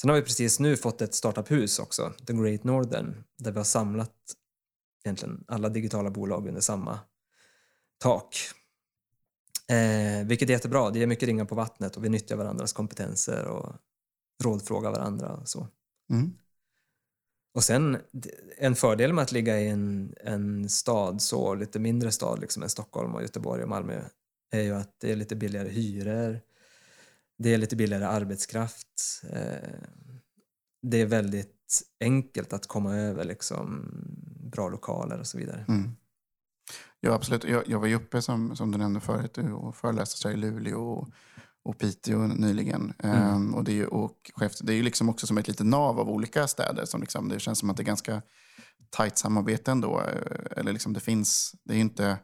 Sen har vi precis nu fått ett startup-hus också, The Great Northern, där vi har samlat egentligen alla digitala bolag under samma tak. Eh, vilket är jättebra, det ger mycket ringar på vattnet och vi nyttjar varandras kompetenser och rådfrågar varandra och så. Mm. Och sen en fördel med att ligga i en, en stad så, lite mindre stad liksom än Stockholm och Göteborg och Malmö är ju att det är lite billigare hyror. Det är lite billigare arbetskraft. Eh, det är väldigt enkelt att komma över liksom bra lokaler och så vidare. Mm. Ja, absolut. Jag, jag var ju uppe, som, som du nämnde förut, och föreläste här i Luleå och, och Piteå nyligen. Mm. Ehm, och det är ju, och Skellefteå, det är ju liksom också som ett litet nav av olika städer. Som liksom, det känns som att det är ganska tajt samarbete ändå. eh, Eller liksom det finns, det är inte,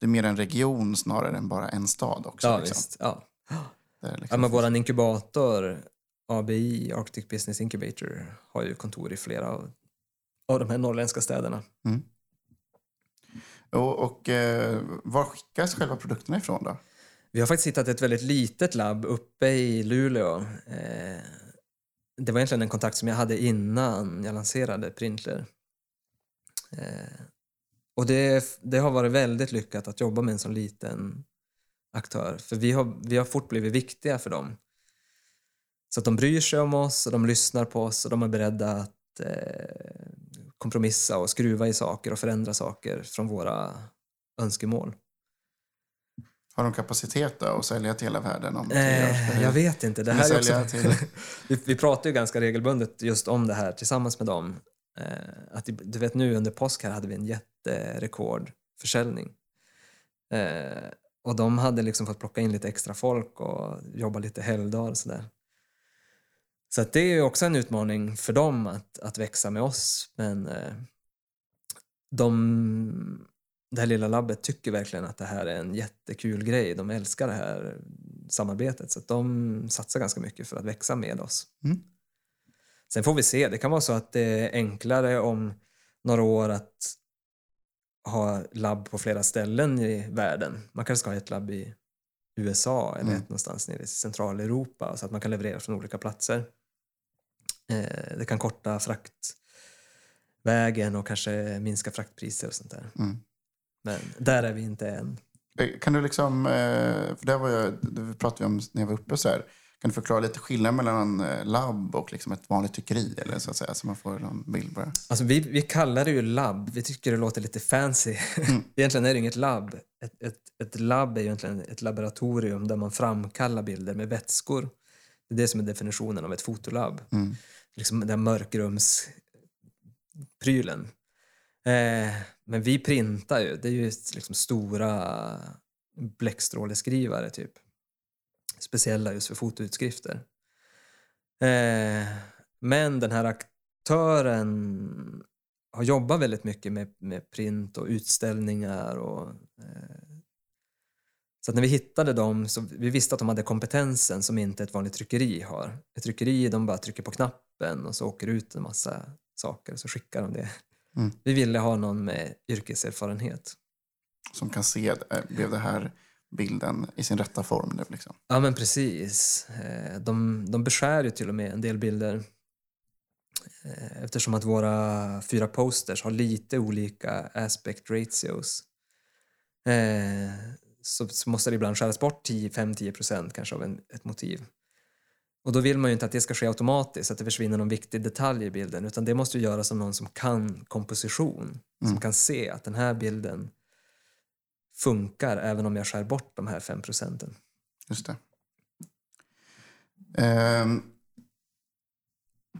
det är mer en region snarare än bara en stad också. Ja, liksom. visst. Ja. Där Ja, liksom men våran inkubator, ABI, Arctic Business Incubator, har ju kontor i flera av, av de här norrländska städerna. Och, och eh, var skickas själva produkterna ifrån då? Vi har faktiskt hittat ett väldigt litet labb uppe i Luleå. Eh, det var egentligen en kontakt som jag hade innan jag lanserade Printler. Eh, och det, det har varit väldigt lyckat att jobba med en sån liten aktör. För vi har, vi har fort blivit viktiga för dem. Så att de bryr sig om oss och de lyssnar på oss och de är beredda att eh, kompromissa och skruva i saker och förändra saker från våra önskemål. Har de kapacitet att sälja till hela världen? Om? Eh, jag vet inte. Det här också... till- [laughs] vi, vi pratar ju ganska regelbundet just om det här tillsammans med dem. Eh, att, du vet nu under påsk här hade vi en jätterekordförsäljning. Eh, och de hade liksom fått plocka in lite extra folk och jobba lite helgdagar och sådär. Så det är också en utmaning för dem att, att växa med oss. Men eh, de, det här lilla labbet tycker verkligen att det här är en jättekul grej. De älskar det här samarbetet så de satsar ganska mycket för att växa med oss. Mm. Sen får vi se, det kan vara så att det är enklare om några år att ha labb på flera ställen i världen. Man kanske ska ha ett labb i USA eller Mm. ett någonstans nere i Centraleuropa så att man kan leverera från olika platser. Eh, det kan korta fraktvägen och kanske minska fraktpriser och sånt där. Mm. Men där är vi inte än. Eh, Kan du liksom, eh, för det var jag, det pratade vi om när jag var uppe så här. Kan du förklara lite skillnad mellan en labb och liksom ett vanligt tyckeri eller så att säga så man får någon bild bara. Alltså vi, vi kallar det ju labb. Vi tycker det låter lite fancy. Mm. [laughs] egentligen är det inget labb. Ett, ett, ett labb är egentligen ett laboratorium där man framkallar bilder med vätskor. Det är det som är definitionen av ett fotolabb. Mm. Liksom den mörkrumsprylen. Eh, men vi printar ju. Det är ju liksom stora bläckstråleskrivare typ. Speciella just för fotoutskrifter. Eh, men den här aktören har jobbat väldigt mycket med, med print och utställningar och eh, så när vi hittade dem så vi visste att de hade kompetensen som inte ett vanligt tryckeri har. Ett tryckeri de bara trycker på knappen och så åker ut en massa saker och så skickar de det. Mm. Vi ville ha någon med yrkeserfarenhet. Som kan se, eh, blev det här bilden i sin rätta form nu liksom? Ja men precis. Eh, De, de beskär ju till och med en del bilder Eh, eftersom att våra fyra posters har lite olika aspect ratios. Så, så måste det ibland skäras bort 5-10% kanske av en, ett motiv. Och då vill man ju inte att det ska ske automatiskt, att det försvinner någon viktig detalj i bilden, utan det måste ju göras av någon som kan komposition, som kan se att den här bilden funkar även om jag skär bort de här 5 procenten. Just det. Ehm,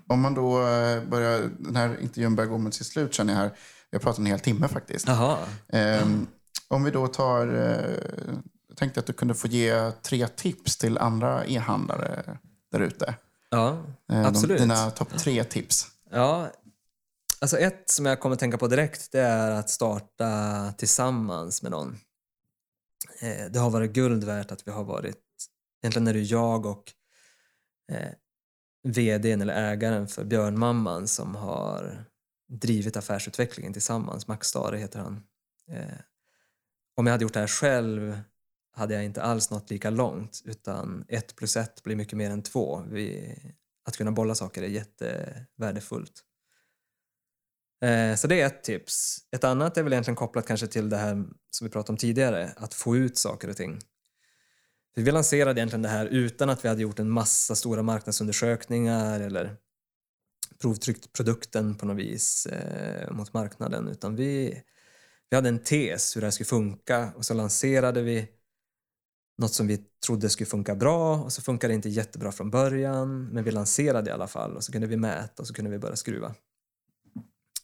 om man då eh, börjar, den här intervjun börjar gå mot sitt slut känner jag här. Vi har pratat en hel timme faktiskt. Jaha. Ehm, om vi då tar, eh, jag tänkte att du kunde få ge tre tips till andra e-handlare där ute. Ja, Eh, absolut. De, dina topp tre tips. Ja, alltså ett som jag kommer tänka på direkt det är att starta tillsammans med någon. Eh, Det har varit guld värt att vi har varit, egentligen är det jag och eh, vdn eller ägaren för Björnmamman som har drivit affärsutvecklingen tillsammans. Max Stare heter han. Eh, om jag hade gjort det här själv hade jag inte alls nått lika långt utan ett plus ett blir mycket mer än två. Vi, att kunna bolla saker är jättevärdefullt. Eh, så det är ett tips. Ett annat är väl egentligen kopplat kanske till det här som vi pratade om tidigare, att få ut saker och ting. För vi lanserade egentligen det här utan att vi hade gjort en massa stora marknadsundersökningar eller provtryckt produkten på något vis eh, mot marknaden utan vi, vi hade en tes hur det här skulle funka och så lanserade vi något som vi trodde skulle funka bra och så funkade det inte jättebra från början men vi lanserade i alla fall och så kunde vi mäta och så kunde vi börja skruva.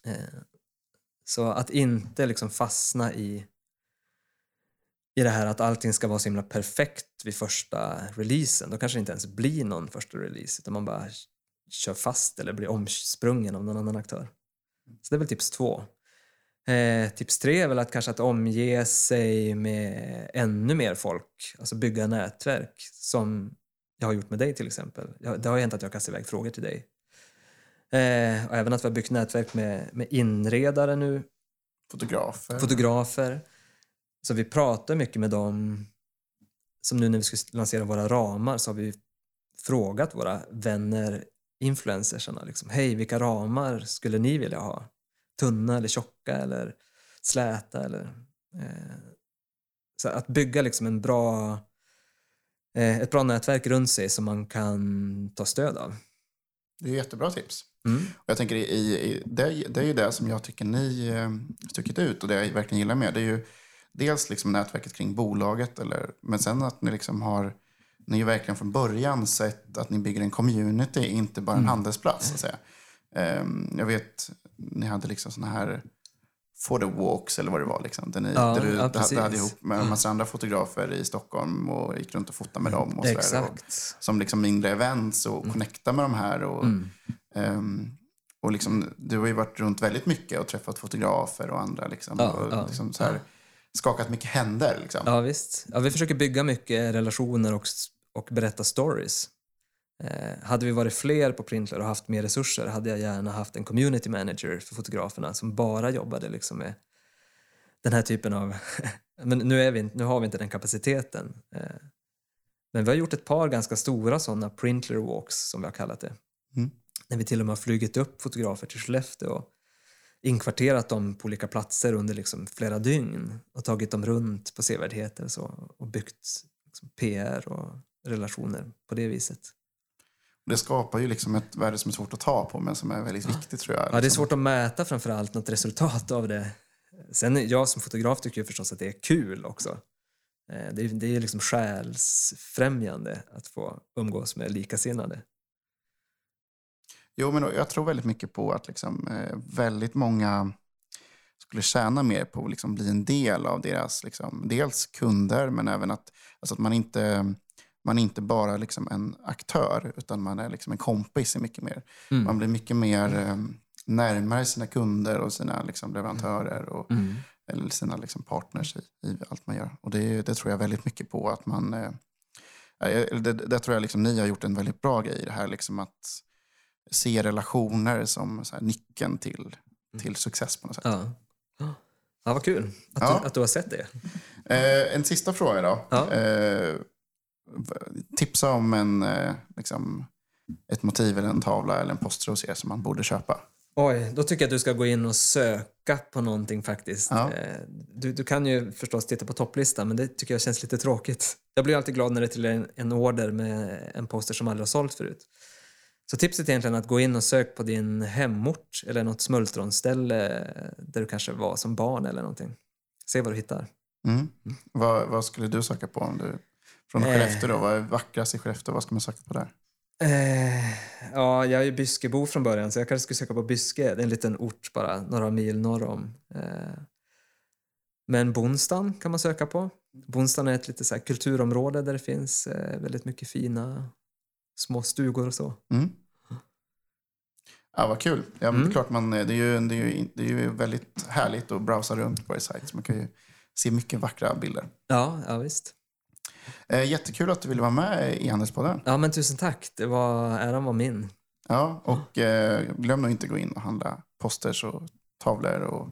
Eh, så att inte liksom fastna i, i det här att allting ska vara så himla perfekt vid första releasen. Då kanske det inte ens blir någon första release utan man bara kör fast eller blir omsprungen av någon annan aktör. Så det är väl tips två. Eh, tips tre är väl att kanske att omge sig med ännu mer folk, alltså bygga nätverk som jag har gjort med dig till exempel. Jag, det har hänt att jag kastar iväg frågor till dig. Eh, och även att vi har byggt nätverk med, med inredare nu, Fotografer. fotografer. Så vi pratar mycket med dem. Som nu när vi ska lansera våra ramar så har vi frågat våra vänner, influencersarna, liksom, hej vilka ramar skulle ni vilja ha? Tunna eller tjocka eller släta eller... Eh, så att bygga liksom en bra, eh, ett bra nätverk runt sig som man kan ta stöd av. det är jättebra tips. Mm. Och jag tänker i, i, det, det är ju det som jag tycker ni eh, stuckit ut och det jag verkligen gillar med. Det är ju dels liksom nätverket kring bolaget eller, men sen att ni liksom har ni har verkligen från början sett att ni bygger en community, inte bara en Mm. handelsplats. Så att säga. Ehm, jag vet, ni hade liksom såna här for the walks eller vad det var. Liksom, där, ni, Ja, där du ja, hade, precis. hade ihop med en massa andra fotografer i Stockholm och gick runt och fotade med dem. Och sådär, och, Exakt. som liksom mindre events och connecta med de här. Och, Mm. Ehm, och liksom, du har ju varit runt väldigt mycket och träffat fotografer och andra. Liksom, Ja, och ja, liksom så här, Skakat mycket händer. Liksom. Ja, visst. Ja, vi försöker bygga mycket relationer och, och berätta stories. Eh, hade vi varit fler på Printler och haft mer resurser hade jag gärna haft en community manager för fotograferna som bara jobbade liksom med den här typen av... [laughs] men nu, är vi, nu har vi inte den kapaciteten. Eh, men vi har gjort ett par ganska stora sådana Printler walks som vi har kallat det. Mm. När vi till och med har flugit upp fotografer till Skellefteå och inkvarterat dem på olika platser under liksom flera dygn och tagit dem runt på sevärdheter och, så, och byggt liksom PR och relationer på det viset. Det skapar ju liksom ett värde som är svårt att ta på men som är väldigt viktigt tror jag. Ja, det är liksom. svårt att mäta framför allt något resultat av det. Sen jag som fotograf tycker ju förstås att det är kul också. Eh, Det är, det är liksom själsfrämjande att få umgås med likasinnade. Jo, men jag tror väldigt mycket på att liksom, eh, väldigt många skulle tjäna mer på att liksom bli en del av deras, liksom, dels kunder, men även att, alltså att man inte man är inte bara liksom en aktör, utan man är liksom en kompis i mycket mer. Mm. Man blir mycket mer eh, närmare sina kunder och sina liksom, leverantörer. Och, Mm. eller sina liksom partners i, i allt man gör. Och det, det tror jag väldigt mycket på. att man... Eh, det, det tror jag liksom ni har gjort en väldigt bra grej i det här. Liksom att se relationer som så här, nyckeln till, mm. till success på något sätt. Ja, ja vad kul att, ja. du, att du har sett det. Eh, en sista fråga då. Ja. Eh, tipsa om en, eh, liksom, ett motiv eller en tavla eller en poster hos er som man borde köpa. Oj, då tycker jag att du ska gå in och söka på någonting faktiskt. Ja. Eh, du, du kan ju förstås titta på topplistan, men det tycker jag känns lite tråkigt. Jag blir alltid glad när det är till en, en order med en poster som aldrig har sålt förut. Så tipset är egentligen att gå in och sök på din hemort eller något smultronställe där du kanske var som barn eller någonting. Se vad du hittar. Mm. Vad, vad, skulle du söka på? Om du, från eh. Skellefteå då? Vad är vackrast i Skellefteå? Vad ska man söka på där? Eh, ja, jag är ju Byskebo från början så jag kanske skulle söka på Byske. Det är en liten ort bara några mil norr om. Eh, men Bonstan kan man söka på. Bonstan är ett lite så kulturområde där det finns eh, väldigt mycket fina små stugor och så. Mm. Ja, vad kul. Ja, mm. det, är klart man, det, är ju, det, är ju, det är ju väldigt härligt att browsa runt på er sajt. Man kan ju se mycket vackra bilder. Ja, ja visst. Eh, jättekul att du ville vara med i Handelspodden. Ja, men tusen tack. Det var, äran var min. Ja, och eh, glöm nog inte gå in och handla posters och tavlor och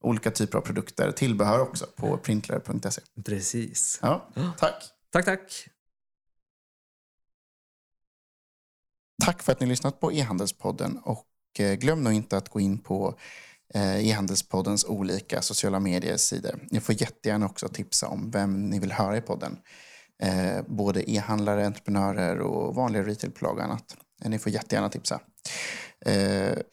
olika typer av produkter. Tillbehör också på printler.se. Precis. Ja, tack. Tack, tack. Tack för att ni lyssnat på e-handelspodden och eh, glöm nog inte att gå in på Eh, i e-handelspoddens olika sociala medier-sidor. Ni får jättegärna också tipsa om vem ni vill höra i podden. Eh, både e-handlare, entreprenörer och vanliga retailbolag och annat. Eh, ni får jättegärna tipsa.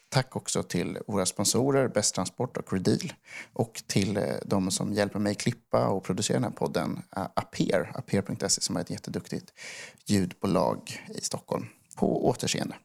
tack också till våra sponsorer Bäst Transport och Redeal och till de som hjälper mig klippa och producera den här podden, Aper, aper.se som är ett jätteduktigt ljudbolag i Stockholm. På återseende.